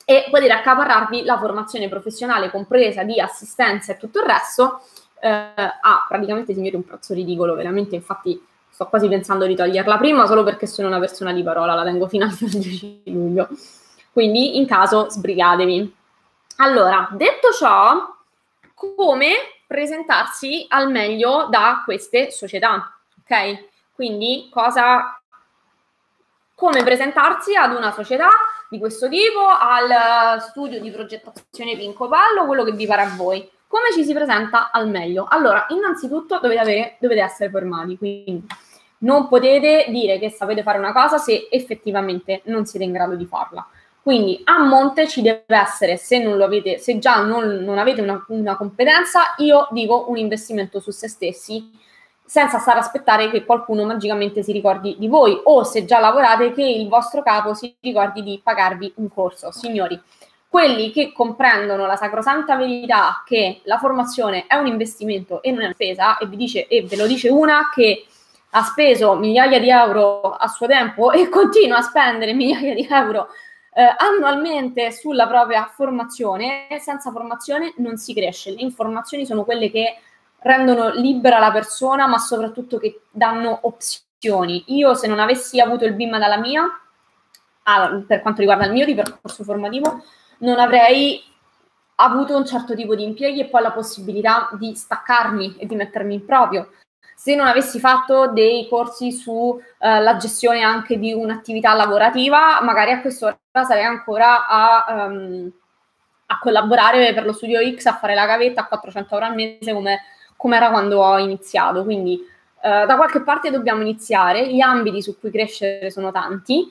e potete accaparrarvi la formazione professionale compresa di assistenza e tutto il resto eh, a praticamente signori un prezzo ridicolo, veramente, infatti sto quasi pensando di toglierla prima solo perché sono una persona di parola, la tengo fino al 10 luglio. Quindi in caso sbrigatevi. Allora, detto ciò, come presentarsi al meglio da queste società, ok? Quindi cosa come presentarsi ad una società di questo tipo, al studio di progettazione Pinco Pallo, quello che vi pare a voi. Come ci si presenta al meglio? Allora, innanzitutto dovete, avere, dovete essere formati, quindi non potete dire che sapete fare una cosa se effettivamente non siete in grado di farla. Quindi a monte ci deve essere, se non lo avete, se già non, non avete una, una, competenza, io dico un investimento su se stessi, senza stare a aspettare che qualcuno magicamente si ricordi di voi o se già lavorate che il vostro capo si ricordi di pagarvi un corso. Signori, quelli che comprendono la sacrosanta verità che la formazione è un investimento e non è una spesa, e vi dice, e ve lo dice una che ha speso migliaia di euro a suo tempo e continua a spendere migliaia di euro eh, annualmente sulla propria formazione. Senza formazione non si cresce. Le informazioni sono quelle che rendono libera la persona, ma soprattutto che danno opzioni. Io, se non avessi avuto il BIM dalla mia, ah, per quanto riguarda il mio percorso formativo, non avrei avuto un certo tipo di impieghi e poi la possibilità di staccarmi e di mettermi in proprio se non avessi fatto dei corsi sulla uh, gestione anche di un'attività lavorativa, magari a quest'ora sarei ancora a, um, a, collaborare per lo studio X, a fare la gavetta a 400 euro al mese come, come era quando ho iniziato. Quindi uh, da qualche parte dobbiamo iniziare, gli ambiti su cui crescere sono tanti,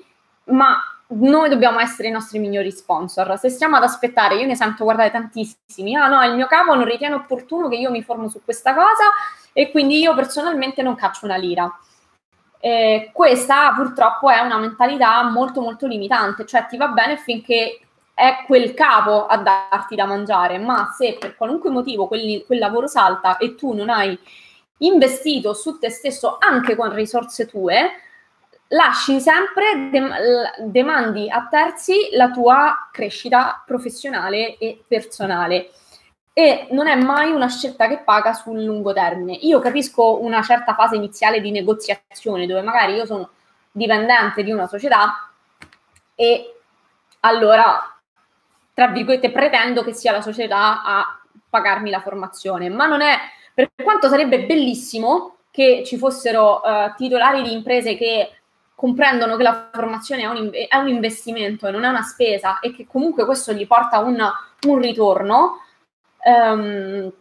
ma noi dobbiamo essere i nostri migliori sponsor. Se stiamo ad aspettare, io ne sento guardare tantissimi, ah no, il mio capo non ritiene opportuno che io mi formo su questa cosa e quindi io personalmente non caccio una lira. Eh, questa purtroppo è una mentalità molto molto limitante, cioè ti va bene finché è quel capo a darti da mangiare, ma se per qualunque motivo quel, quel lavoro salta e tu non hai investito su te stesso anche con risorse tue, lasci sempre, dem- demandi a terzi la tua crescita professionale e personale e non è mai una scelta che paga sul lungo termine. Io capisco una certa fase iniziale di negoziazione dove magari io sono dipendente di una società e allora, tra virgolette, pretendo che sia la società a pagarmi la formazione, ma non è, per quanto sarebbe bellissimo che ci fossero uh, titolari di imprese che comprendono che la formazione è un, è un, investimento e non è una spesa e che comunque questo gli porta un, un ritorno, Um,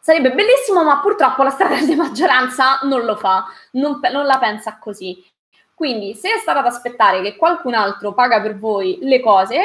sarebbe bellissimo, ma purtroppo la stragrande maggioranza non lo fa, non, non, la pensa così. Quindi, se state ad aspettare che qualcun altro paga per voi le cose,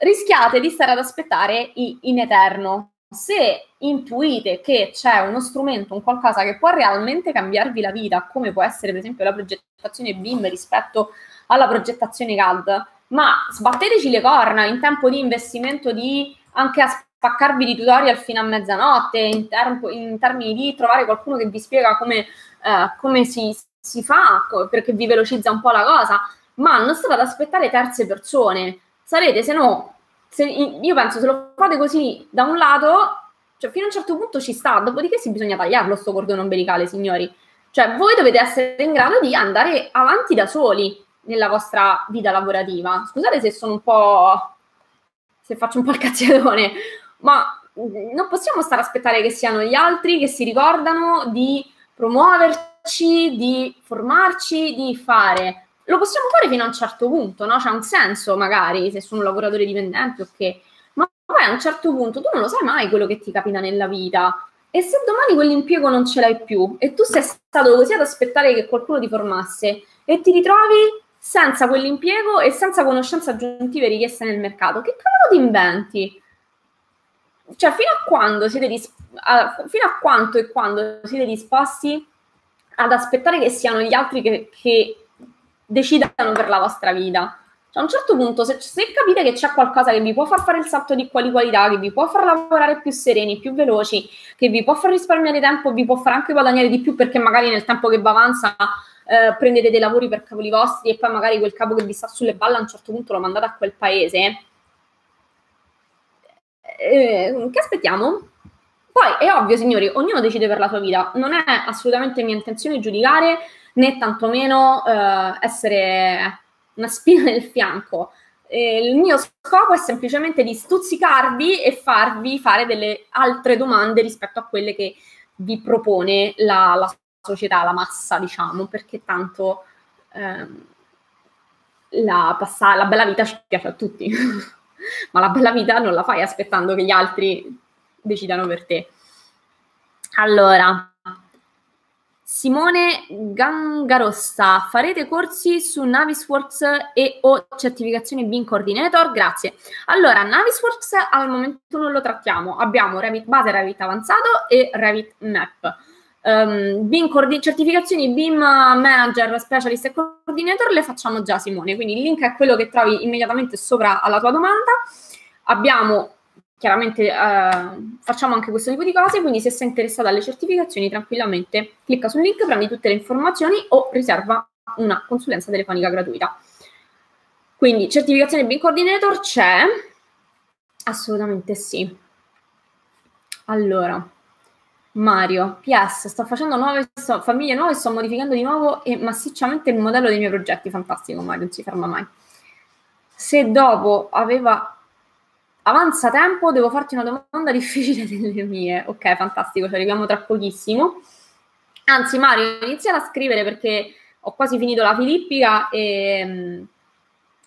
rischiate di stare ad aspettare in eterno. Se intuite che c'è uno strumento, un qualcosa che può realmente cambiarvi la vita, come può essere per esempio la progettazione BIM rispetto alla progettazione CAD, ma sbatteteci le corna in tempo di investimento di anche aspettare spaccarvi di tutorial fino a mezzanotte in, ter- in termini di trovare qualcuno che vi spiega come, eh, come si, si, fa, perché vi velocizza un po' la cosa, ma non state ad aspettare terze persone. Sarete, se no, se, io penso se lo fate così da un lato, cioè fino a un certo punto ci sta, dopodiché si bisogna tagliarlo sto cordone ombelicale, signori. Cioè voi dovete essere in grado di andare avanti da soli nella vostra vita lavorativa. Scusate se sono un po' se faccio un po' il cazziatone, ma non possiamo stare a aspettare che siano gli altri che si ricordano di promuoverci, di formarci, di fare. Lo possiamo fare fino a un certo punto, no? C'è un senso magari se sono un lavoratore dipendente o che... Ma poi a un certo punto tu non lo sai mai quello che ti capita nella vita. E se domani quell'impiego non ce l'hai più e tu sei stato così ad aspettare che qualcuno ti formasse e ti ritrovi senza quell'impiego e senza conoscenze aggiuntive richieste nel mercato, che cavolo ti inventi? Cioè, fino a quando siete dis- a, fino a quanto e quando siete disposti ad aspettare che siano gli altri che, che decidano per la vostra vita? Cioè, a un certo punto, se, se, capite che c'è qualcosa che vi può far fare il salto di quali qualità, che vi può far lavorare più sereni, più veloci, che vi può far risparmiare tempo, vi può far anche guadagnare di più perché magari nel tempo che va avanza eh, prendete dei lavori per cavoli vostri e poi magari quel capo che vi sta sulle balle a un certo punto lo mandate a quel paese, eh, che aspettiamo? Poi è ovvio, signori, ognuno decide per la sua vita. Non è assolutamente mia intenzione giudicare né tantomeno eh, essere una spina nel fianco. Eh, il mio scopo è semplicemente di stuzzicarvi e farvi fare delle altre domande rispetto a quelle che vi propone la, la società, la massa, diciamo, perché tanto ehm, la, passa- la bella vita ci piace a tutti, ma la bella vita non la fai aspettando che gli altri decidano per te. Allora, Simone Gangarossa, farete corsi su Navisworks e o certificazione BIM Coordinator? Grazie. Allora, Navisworks al momento non lo trattiamo, abbiamo Revit base, Revit avanzato e Revit Map. Um, BIM coordi- certificazioni BIM Manager, Specialist e Coordinator le facciamo già Simone, quindi il link è quello che trovi immediatamente sopra alla tua domanda. Abbiamo chiaramente uh, facciamo anche questo tipo di cose, quindi se sei interessato alle certificazioni tranquillamente clicca sul link, prendi tutte le informazioni o riserva una consulenza telefonica gratuita. Quindi certificazione BIM Coordinator c'è? Assolutamente sì. Allora, Mario, PS, sto facendo nuove sto, famiglie nuove, sto modificando di nuovo e massicciamente il modello dei miei progetti. Fantastico, Mario, non si ferma mai. Se dopo aveva avanza tempo, devo farti una domanda difficile delle mie. Ok, fantastico, ci arriviamo tra pochissimo. Anzi, Mario, inizia a scrivere perché ho quasi finito la filippica e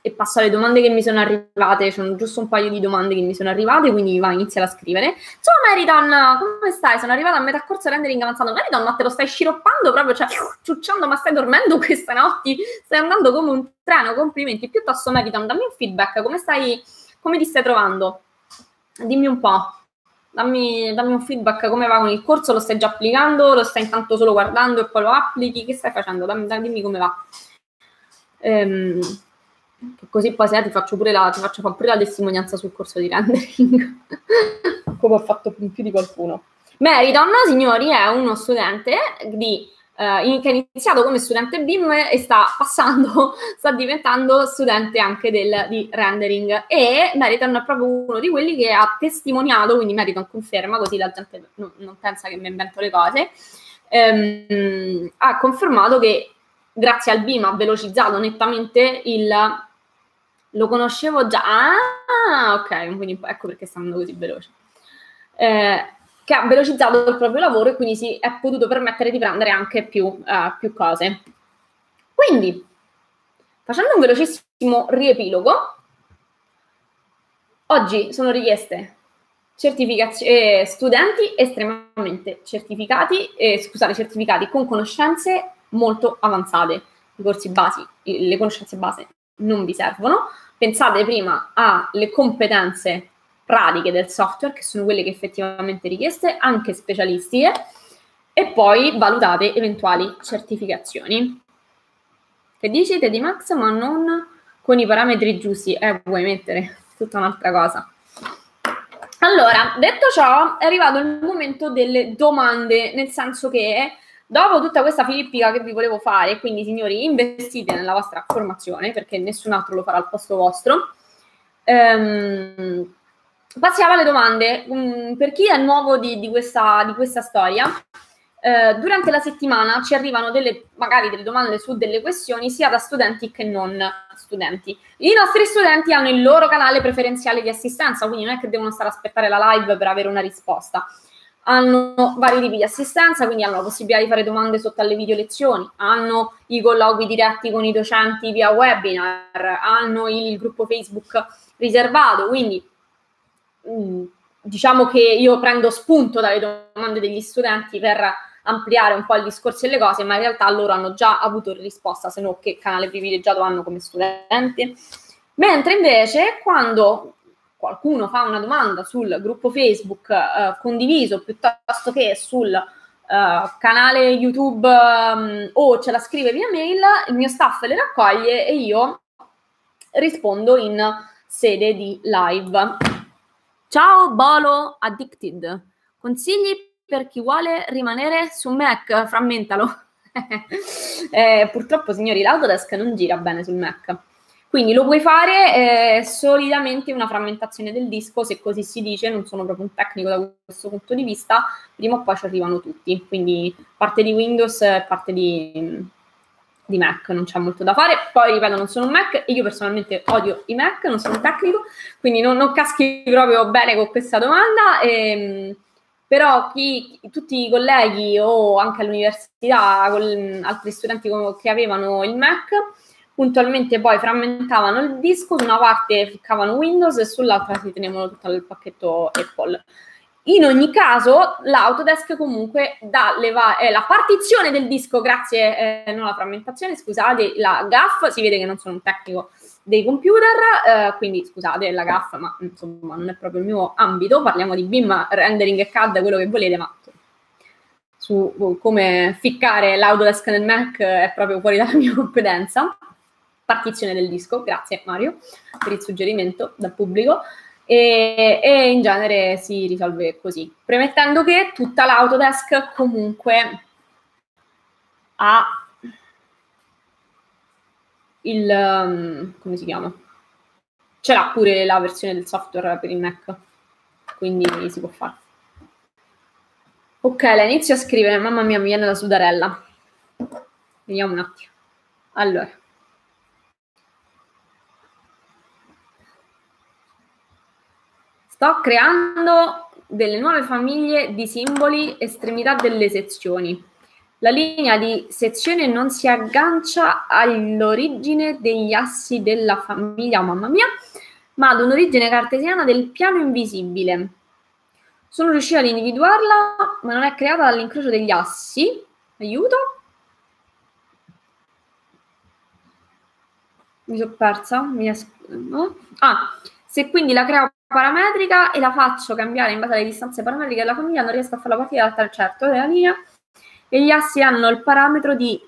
e passo alle domande che mi sono arrivate. Sono giusto un paio di domande che mi sono arrivate, quindi va, inizia a scrivere. Ciao Meriton, come stai? Sono arrivata a metà corso rendering avanzato. Meriton, ma te lo stai sciroppando proprio, cioè ciucciando, ma stai dormendo queste notti? Stai andando come un treno, complimenti. Piuttosto Meriton, dammi un feedback, come stai, come ti stai trovando? Dimmi un po'. Dammi, dammi, un feedback, come va con il corso? Lo stai già applicando? Lo stai intanto solo guardando e poi lo applichi? Che stai facendo? Dammi, dimmi come va. Ehm, così poi se ti faccio pure la, ti faccio pure la testimonianza sul corso di rendering, come ho fatto più di qualcuno. Meriton, signori, è uno studente di, eh, che ha iniziato come studente BIM e sta passando, sta diventando studente anche del, di rendering e Meriton è proprio uno di quelli che ha testimoniato, quindi Meriton conferma, così la gente non, non pensa che mi invento le cose, ehm, ha confermato che grazie al BIM ha velocizzato nettamente il lo conoscevo già. Ah, ok, quindi ecco perché sta andando così veloce. Eh, che ha velocizzato il proprio lavoro e quindi si è potuto permettere di prendere anche più, uh, più cose. Quindi, facendo un velocissimo riepilogo, oggi sono richieste eh, studenti estremamente certificati, eh, scusate, certificati con conoscenze molto avanzate. I corsi basi, le conoscenze base non vi servono. Pensate prima alle competenze pratiche del software, che sono quelle che effettivamente richieste, anche specialistiche, e poi valutate eventuali certificazioni. Che dici, di Max, ma non con i parametri giusti? Eh, vuoi mettere tutta un'altra cosa. Allora, detto ciò, è arrivato il momento delle domande, nel senso che Dopo tutta questa filippica che vi volevo fare, quindi signori, investite nella vostra formazione perché nessun altro lo farà al posto vostro. Ehm, passiamo alle domande. Um, per chi è nuovo di, di, questa, di questa, storia, eh, durante la settimana ci arrivano delle, magari delle domande su delle questioni sia da studenti che non studenti. I nostri studenti hanno il loro canale preferenziale di assistenza, quindi non è che devono stare a aspettare la live per avere una risposta hanno vari tipi di assistenza, quindi hanno la possibilità di fare domande sotto alle video lezioni, hanno i colloqui diretti con i docenti via webinar, hanno il gruppo Facebook riservato, quindi mm, diciamo che io prendo spunto dalle domande degli studenti per ampliare un po' il discorso e le cose, ma in realtà loro hanno già avuto risposta, se no che canale privilegiato hanno come studenti. Mentre invece quando qualcuno fa una domanda sul gruppo Facebook eh, condiviso piuttosto che sul eh, canale YouTube um, o ce la scrive via mail, il mio staff le raccoglie e io rispondo in sede di live. Ciao Bolo Addicted, consigli per chi vuole rimanere su Mac, frammentalo. eh, purtroppo signori l'Autodesk non gira bene sul Mac. Quindi lo puoi fare eh, solidamente una frammentazione del disco, se così si dice, non sono proprio un tecnico da questo punto di vista, prima o poi ci arrivano tutti, quindi parte di Windows e parte di, di Mac, non c'è molto da fare. Poi ripeto, non sono un Mac e io personalmente odio i Mac, non sono un tecnico, quindi non, non caschi proprio bene con questa domanda. Ehm, però chi, tutti i colleghi o anche all'università, con altri studenti che avevano il Mac, puntualmente poi frammentavano il disco, su una parte ficcavano Windows e sull'altra si tenevano tutto il pacchetto Apple. In ogni caso, l'Autodesk comunque dà le va- eh, la partizione del disco, grazie, eh, non la frammentazione, scusate, la GAF, si vede che non sono un tecnico dei computer, eh, quindi scusate la GAF, ma insomma non è proprio il mio ambito, parliamo di BIM, rendering e CAD, quello che volete, ma su come ficcare l'Autodesk nel Mac è proprio fuori dalla mia competenza. Partizione del disco, grazie Mario per il suggerimento dal pubblico, e, e in genere si risolve così, premettendo che tutta l'Autodesk comunque ha il, um, come si chiama? Ce l'ha pure la versione del software per il Mac, quindi si può fare. Ok, la inizio a scrivere, mamma mia mi viene la sudarella. Vediamo un attimo. Allora. Sto creando delle nuove famiglie di simboli estremità delle sezioni. La linea di sezione non si aggancia all'origine degli assi della famiglia, oh, mamma mia, ma ad un'origine cartesiana del piano invisibile. Sono riuscita ad individuarla, ma non è creata dall'incrocio degli assi. Aiuto? Mi sono persa? Mi es- no? Ah, se quindi la creo parametrica e la faccio cambiare in base alle distanze parametriche della famiglia, non riesco a farla partire dal certo della linea e gli assi hanno il parametro di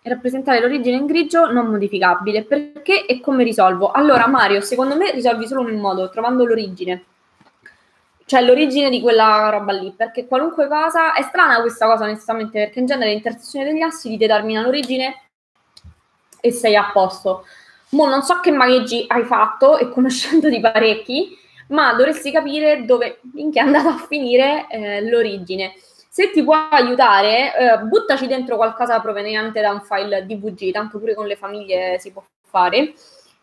rappresentare l'origine in grigio non modificabile. Perché e come risolvo? Allora Mario, secondo me risolvi solo in un modo, trovando l'origine. Cioè l'origine di quella roba lì, perché qualunque cosa, è strana questa cosa onestamente, perché in genere l'intersezione degli assi ti determina l'origine e sei a posto. Mo non so che magheggi hai fatto e conoscendo di parecchi, ma dovresti capire dove è andata a finire eh, l'origine. Se ti può aiutare, eh, buttaci dentro qualcosa proveniente da un file DVG, tanto pure con le famiglie si può fare,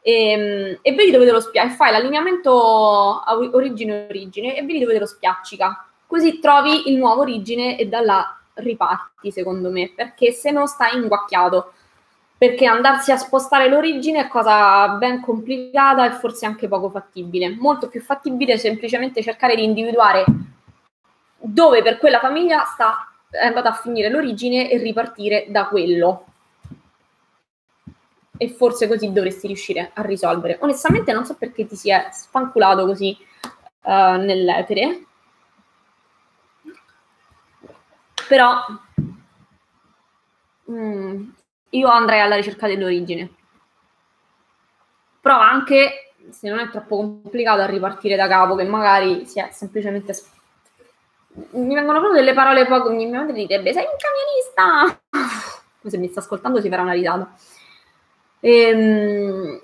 e, ehm, e vedi dove te lo spiaccica, fai l'allineamento origine-origine e vedi dove te lo spiaccica. Così trovi il nuovo origine e da là riparti, secondo me, perché se no stai inguacchiato perché andarsi a spostare l'origine è cosa ben complicata e forse anche poco fattibile. Molto più fattibile è semplicemente cercare di individuare dove per quella famiglia sta è andata a finire l'origine e ripartire da quello. E forse così dovresti riuscire a risolvere. Onestamente non so perché ti sia spanculato così uh, nell'etere. Però mm, io andrei alla ricerca dell'origine. Prova anche, se non è troppo complicato, a ripartire da capo, che magari si è semplicemente... Mi vengono proprio delle parole poco... Mia madre direbbe, sei un camionista! Se mi sta ascoltando si farà una risata. Ehm,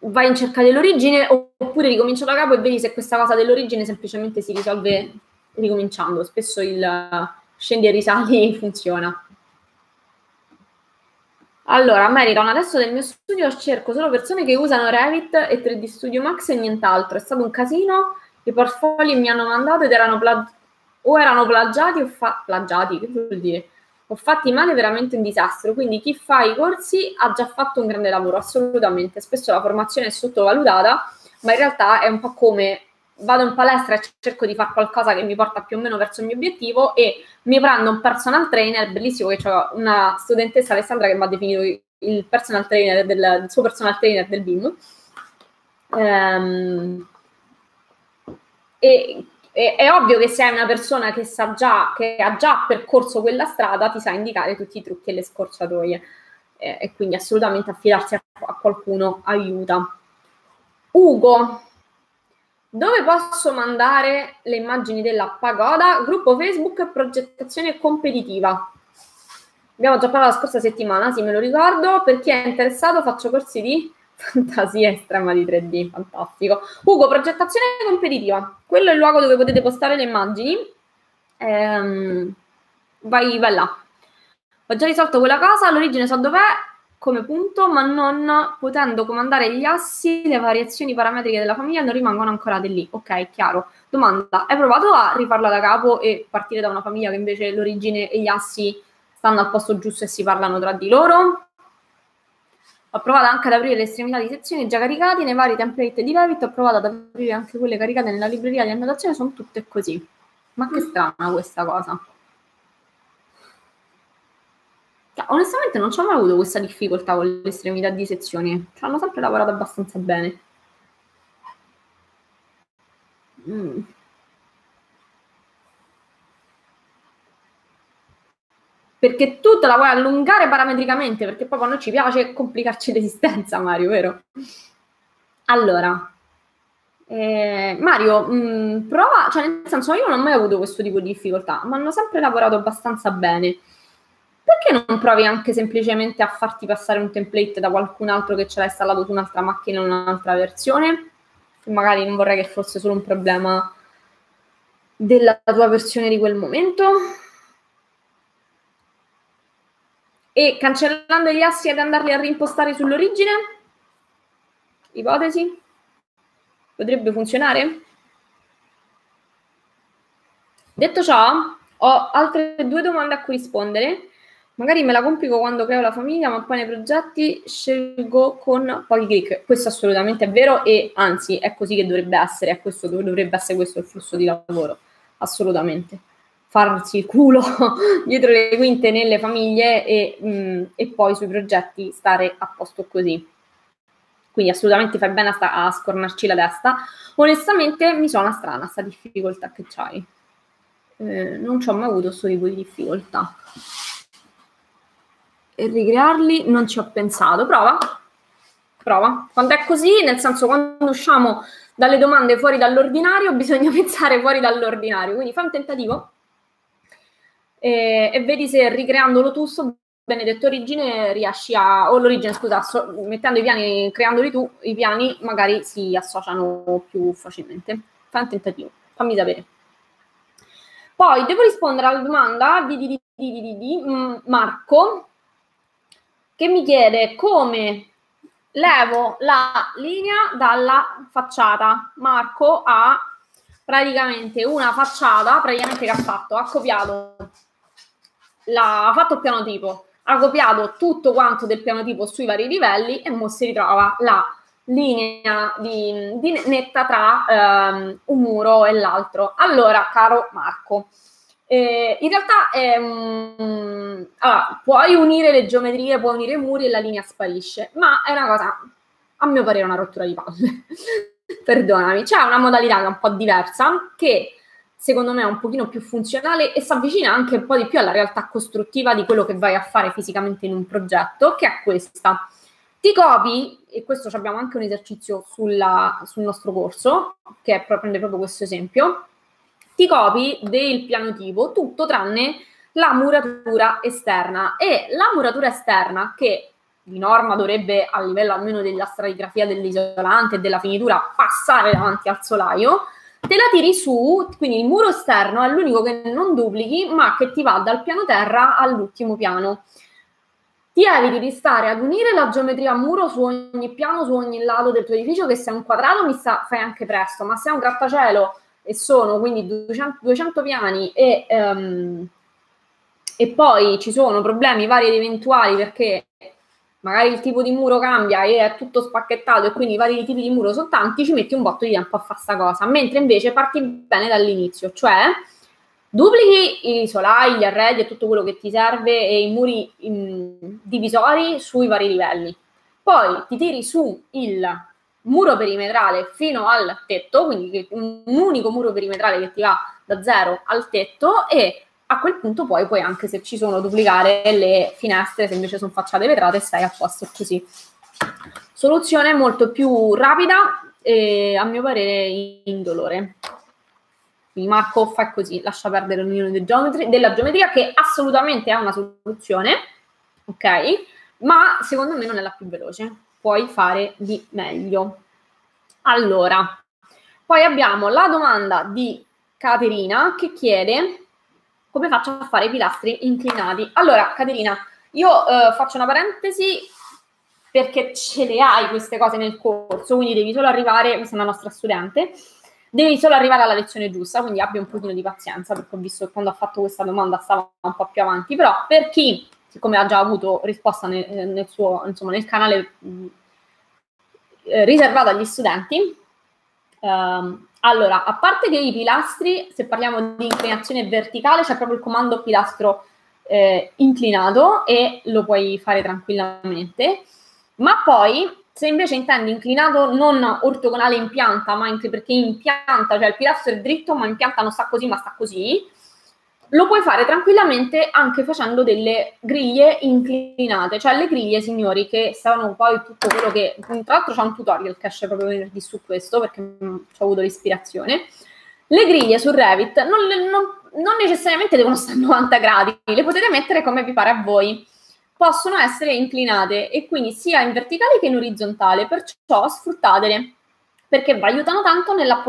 vai in cerca dell'origine oppure ricomincio da capo e vedi se questa cosa dell'origine semplicemente si risolve ricominciando. Spesso il scendi e risali funziona. Allora, Meriton, adesso nel mio studio cerco solo persone che usano Revit e 3D Studio Max e nient'altro. È stato un casino, i portfolio mi hanno mandato ed erano plag- o erano plagiati o fa- plagiati, che vuol dire? Ho fatti male veramente un disastro, quindi chi fa i corsi ha già fatto un grande lavoro, assolutamente. Spesso la formazione è sottovalutata, ma in realtà è un po' come vado in palestra e cerco di fare qualcosa che mi porta più o meno verso il mio obiettivo e mi prendo un personal trainer, bellissimo che ho una studentessa Alessandra che mi ha definito il personal trainer del, il suo personal trainer del BIM. Ehm, e, è ovvio che se hai una persona che sa già, che ha già percorso quella strada, ti sa indicare tutti i trucchi e le scorciatoie. E, e quindi assolutamente affidarsi a qualcuno aiuta. Ugo, dove posso mandare le immagini della pagoda? Gruppo Facebook progettazione competitiva. Abbiamo già parlato la scorsa settimana, sì, me lo ricordo. Per chi è interessato faccio corsi di fantasia estrema di 3D, fantastico. Ugo, progettazione competitiva. Quello è il luogo dove potete postare le immagini. Ehm, vai, vai là. Ho già risolto quella cosa, l'origine so dov'è, come punto, ma non potendo comandare gli assi, le variazioni parametriche della famiglia non rimangono ancorate lì. Ok, chiaro. Domanda, hai provato a rifarla da capo e partire da una famiglia che invece l'origine e gli assi stanno al posto giusto e si parlano tra di loro? Ho provato anche ad aprire le estremità di sezioni già caricate nei vari template di Revit, ho provato ad aprire anche quelle caricate nella libreria di annotazione, sono tutte così. Ma che mm. strana questa cosa. Cioè, onestamente non ci ho mai avuto questa difficoltà con le estremità di sezioni, ci hanno sempre lavorato abbastanza bene. Mm. perché tu te la vuoi allungare parametricamente, perché proprio a noi ci piace complicarci l'esistenza, Mario, vero? Allora, eh, Mario, mh, mm, prova, cioè nel senso io non ho mai avuto questo tipo di difficoltà, ma hanno sempre lavorato abbastanza bene. Perché non provi anche semplicemente a farti passare un template da qualcun altro che ce l'ha installato su un'altra macchina in un'altra versione? Magari non vorrei che fosse solo un problema della tua versione di quel momento. e cancellando gli assi ed andarli a reimpostare sull'origine? Ipotesi? Potrebbe funzionare? Detto ciò, ho altre due domande a cui rispondere. Magari me la complico quando creo la famiglia, ma poi nei progetti scelgo con pochi click. Questo assolutamente è vero e anzi è così che dovrebbe essere, è questo, dovrebbe essere questo il flusso di lavoro, assolutamente farsi il culo dietro le quinte nelle famiglie e, mh, mm, e, poi sui progetti stare a posto così. Quindi assolutamente fai bene a, sta- a scornarci la testa. Onestamente mi suona strana questa difficoltà che c'hai. Eh, non ci ho mai avuto questo tipo di difficoltà. E ricrearli non ci ho pensato. Prova. Prova. Quando è così, nel senso quando usciamo dalle domande fuori dall'ordinario, bisogna pensare fuori dall'ordinario. Quindi fai un tentativo e, e vedi se ricreandolo tu su benedetto origine riesci a, o l'origine scusa, so, mettendo i piani, creandoli tu, i piani magari si associano più facilmente. Fai un tentativo, fammi sapere. Poi devo rispondere alla domanda di, di, di, di mm, Marco che mi chiede come levo la linea dalla facciata. Marco ha praticamente una facciata, praticamente che ha fatto? Ha copiato la, ha fatto il piano tipo, ha copiato tutto quanto del piano tipo sui vari livelli e mo si ritrova la linea di, di netta tra um, un muro e l'altro. Allora, caro Marco, eh, in realtà è, um, allora, puoi unire le geometrie, puoi unire i muri e la linea sparisce, ma è una cosa, a mio parere, una rottura di palle. Perdonami, c'è una modalità che è un po' diversa che secondo me è un pochino più funzionale e si avvicina anche un po' di più alla realtà costruttiva di quello che vai a fare fisicamente in un progetto, che è questa. Ti copi, e questo abbiamo anche un esercizio sulla, sul nostro corso, che è, prende proprio questo esempio, ti copi del piano tipo tutto tranne la muratura esterna e la muratura esterna che di norma dovrebbe a livello almeno della stratigrafia dell'isolante e della finitura passare davanti al solaio, te la tiri su, quindi il muro esterno è l'unico che non duplichi, ma che ti va dal piano terra all'ultimo piano. Ti eviti di stare ad unire la geometria muro su ogni piano, su ogni lato del tuo edificio, che se è un quadrato mi sta, fai anche presto, ma se è un grattacielo e sono quindi 200, 200 piani e, um, e poi ci sono problemi vari ed eventuali perché magari il tipo di muro cambia e è tutto spacchettato e quindi i vari tipi di muro sono tanti, ci metti un botto di tempo a fare sta cosa, mentre invece parti bene dall'inizio, cioè duplichi i solai, gli arredi e tutto quello che ti serve e i muri in, divisori sui vari livelli. Poi ti tiri su il muro perimetrale fino al tetto, quindi un unico muro perimetrale che ti va da zero al tetto e a quel punto poi puoi anche se ci sono duplicare le finestre, se invece sono facciate vetrate stai a posto così. Soluzione molto più rapida e a mio parere indolore. Quindi Marco fa così, lascia perdere l'unione della geometria che assolutamente è una soluzione, ok? Ma secondo me non è la più veloce, puoi fare di meglio. Allora, poi abbiamo la domanda di Caterina che chiede come faccio a fare i pilastri inclinati? Allora, Caterina, io eh, faccio una parentesi perché ce le hai queste cose nel corso, quindi devi solo arrivare, questa è una nostra studente, devi solo arrivare alla lezione giusta, quindi abbi un pochino di pazienza, perché ho visto che quando ha fatto questa domanda stava un po' più avanti, però per chi, siccome ha già avuto risposta nel, nel suo, insomma, nel canale mh, eh, riservato agli studenti, ehm, allora, a parte che i pilastri, se parliamo di inclinazione verticale, c'è proprio il comando pilastro eh, inclinato e lo puoi fare tranquillamente. Ma poi, se invece intendi inclinato non ortogonale in pianta, ma anche perché in pianta, cioè il pilastro è dritto, ma in pianta non sta così, ma sta così, lo puoi fare tranquillamente anche facendo delle griglie inclinate, cioè le griglie, signori, che sono poi tutto quello che... Tra l'altro c'è un tutorial che esce proprio venerdì su questo, perché ho avuto l'ispirazione. Le griglie su Revit non, non, non necessariamente devono stare a 90 gradi, le potete mettere come vi pare a voi. Possono essere inclinate e quindi sia in verticale che in orizzontale, perciò sfruttatele, perché vi aiutano tanto nel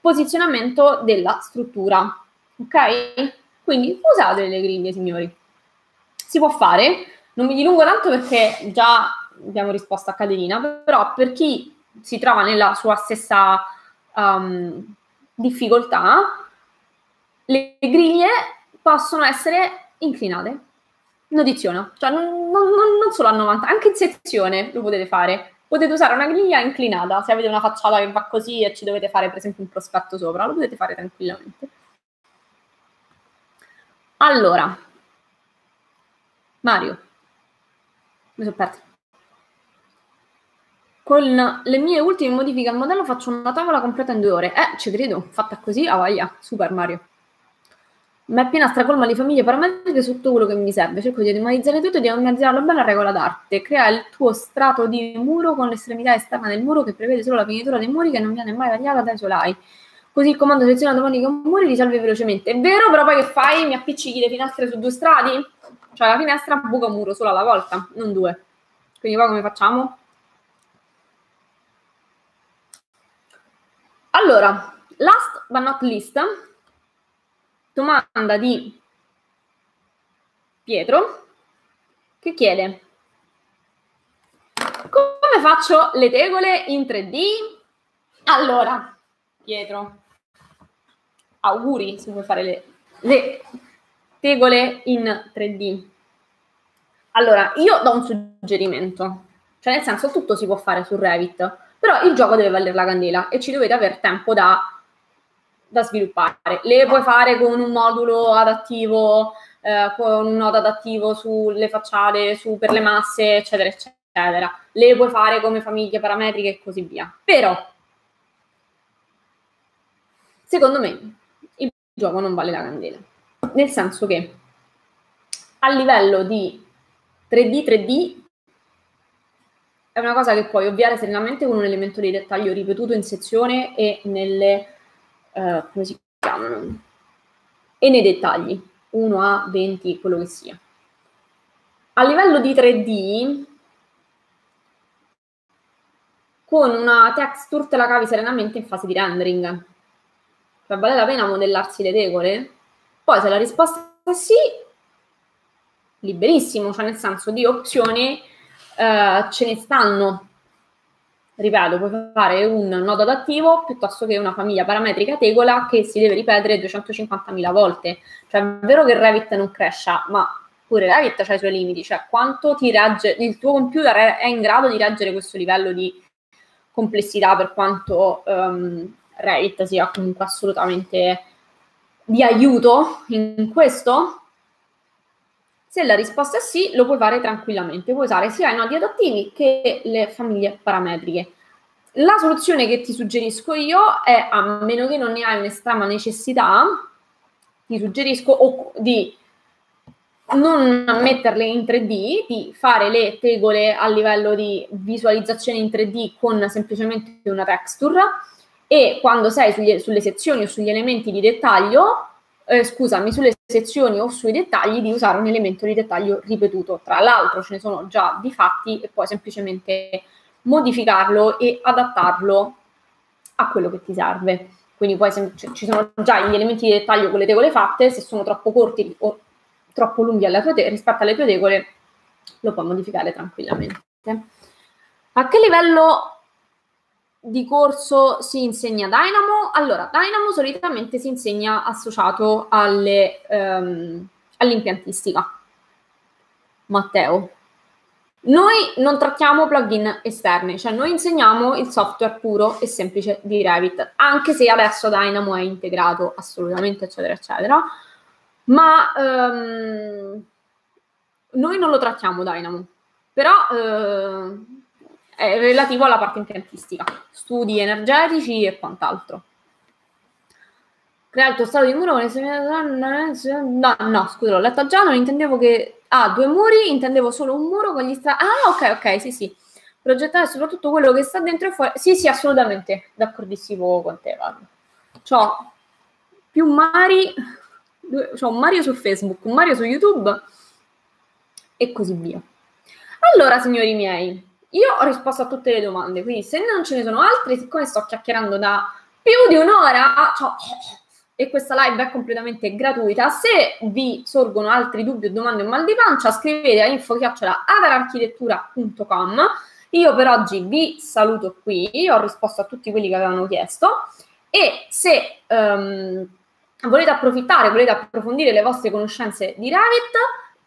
posizionamento della struttura ok? Quindi usate le griglie, signori. Si può fare, non mi dilungo tanto perché già abbiamo risposto a Caterina, però per chi si trova nella sua stessa um, difficoltà, le griglie possono essere inclinate. Notizione, cioè non, non, non, solo a 90, anche in sezione lo potete fare. Potete usare una griglia inclinata se avete una facciata che va così e ci dovete fare per esempio un prospetto sopra, lo potete fare tranquillamente. Allora, Mario, mi sono persa. Con le mie ultime modifiche al modello faccio una tavola completa in due ore. Eh, ci credo, fatta così, a voglia, super Mario. Ma è piena stracolma di famiglie parametriche su tutto quello che mi serve. Cerco di ottimalizzare tutto e di organizzarlo bene a regola d'arte. Crea il tuo strato di muro con l'estremità esterna del muro che prevede solo la finitura dei muri che non viene mai tagliata dai solai. Così il comando seleziona domani con muri risolve velocemente. È vero, però poi che fai? Mi appiccichi le finestre su due strati? Cioè la finestra buca un muro solo alla volta, non due. Quindi poi come facciamo? Allora, last but not least, domanda di Pietro che chiede come faccio le tegole in 3D? Allora, Pietro, auguri se vuoi fare le, le tegole in 3D. Allora, io do un suggerimento, cioè nel senso tutto si può fare su Revit, però il gioco deve valere la candela e ci dovete avere tempo da, da sviluppare. Le puoi fare con un modulo adattivo, eh, con un nodo adattivo sulle facciate, su per le masse, eccetera, eccetera. Le puoi fare come famiglie parametriche e così via. Però, secondo me, gioco non vale la candela. Nel senso che a livello di 3D, 3D è una cosa che puoi ovviare serenamente con un elemento di dettaglio ripetuto in sezione e nelle uh, come si chiamano? E nei dettagli 1 a 20, quello che sia. A livello di 3D con una texture te la cavi serenamente in fase di rendering cioè, vale la pena modellarsi le tegole? Poi se la risposta è sì, liberissimo, cioè nel senso di opzioni eh, ce ne stanno. Ripeto, puoi fare un nodo adattivo piuttosto che una famiglia parametrica tegola che si deve ripetere 250.000 volte. Cioè è vero che Revit non cresce, ma pure Revit ha i suoi limiti, cioè quanto ti regge, il tuo computer è, in grado di reggere questo livello di complessità per quanto um, Revit sia comunque assolutamente di aiuto in questo? Se la risposta è sì, lo puoi fare tranquillamente, puoi usare sia i nodi adattivi che le famiglie parametriche. La soluzione che ti suggerisco io è, a meno che non ne hai un'estrema necessità, ti suggerisco di non metterle in 3D, di fare le tegole a livello di visualizzazione in 3D con semplicemente una texture e quando sei sugli, sulle sezioni o sugli elementi di dettaglio, eh, scusami, sulle sezioni o sui dettagli di usare un elemento di dettaglio ripetuto. Tra l'altro ce ne sono già di fatti e puoi semplicemente modificarlo e adattarlo a quello che ti serve. Quindi poi sem- ci sono già gli elementi di dettaglio con le tegole fatte, se sono troppo corti o troppo lunghi te- rispetto alle tue tegole, lo puoi modificare tranquillamente. A che livello di corso si insegna Dynamo? Allora, Dynamo solitamente si insegna associato alle, um, all'impiantistica. Matteo. Noi non trattiamo plugin esterni, cioè noi insegniamo il software puro e semplice di Revit, anche se adesso Dynamo è integrato assolutamente, eccetera, eccetera, ma um, noi non lo trattiamo Dynamo, però uh, è relativo alla parte impiantistica, studi energetici e quant'altro. Crea il tuo stato di muro con No, no, scusa, l'ho letto già, non intendevo che Ah, due muri, intendevo solo un muro con gli strati. Ah, ok, ok, sì, sì. Progettare soprattutto quello che sta dentro e fuori. Sì, sì, assolutamente, d'accordissimo con te, guarda. C'ho più Mari, c'ho un Mario su Facebook, un Mario su YouTube e così via. Allora, signori miei, io ho risposto a tutte le domande, quindi se non ce ne sono altre, siccome sto chiacchierando da più di un'ora, cioè, e questa live è completamente gratuita. Se vi sorgono altri dubbi o domande o mal di pancia, scrivete a info-adararchitettura.com. Io per oggi vi saluto qui, ho risposto a tutti quelli che avevano chiesto e se um, volete approfittare, volete approfondire le vostre conoscenze di Revit,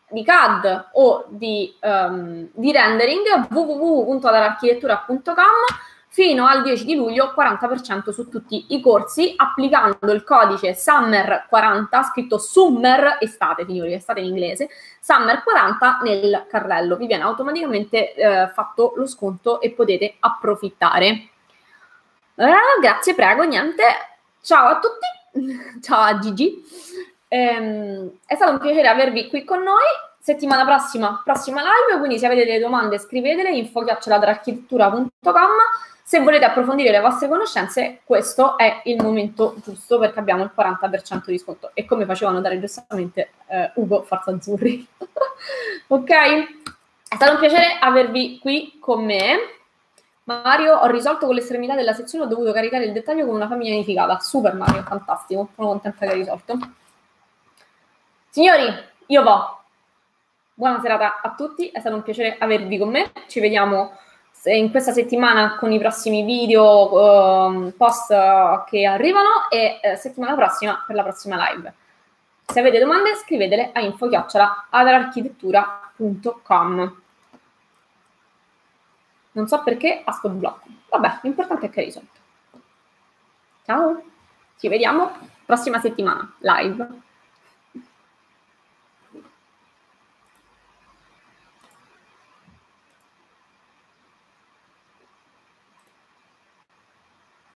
di CAD o di, um, di rendering, www.adararchitettura.com fino al 10 di luglio 40% su tutti i corsi applicando il codice SUMMER40 scritto SUMMER estate signori estate in inglese SUMMER40 nel carrello. Vi viene automaticamente eh, fatto lo sconto e potete approfittare. Eh, grazie prego niente. Ciao a tutti. Ciao a Gigi ehm, è stato un piacere avervi qui con noi settimana prossima prossima live quindi se avete delle domande scrivetele info chiaccioladarchitettura.com se volete approfondire le vostre conoscenze, questo è il momento giusto perché abbiamo il 40% di sconto. E come faceva notare giustamente eh, Ugo Forza Azzurri. ok? È stato un piacere avervi qui con me. Mario, ho risolto con l'estremità della sezione, ho dovuto caricare il dettaglio con una famiglia unificata. Super Mario, fantastico. Sono contenta che hai risolto. Signori, io vo. Buona serata a tutti, è stato un piacere avervi con me. Ci vediamo in questa settimana con i prossimi video, um, post uh, che arrivano e uh, settimana prossima per la prossima live. Se avete domande scrivetele a info-adararchitettura.com Non so perché a sto blocco. Vabbè, l'importante è che è risolto. Ciao, ci vediamo prossima settimana live.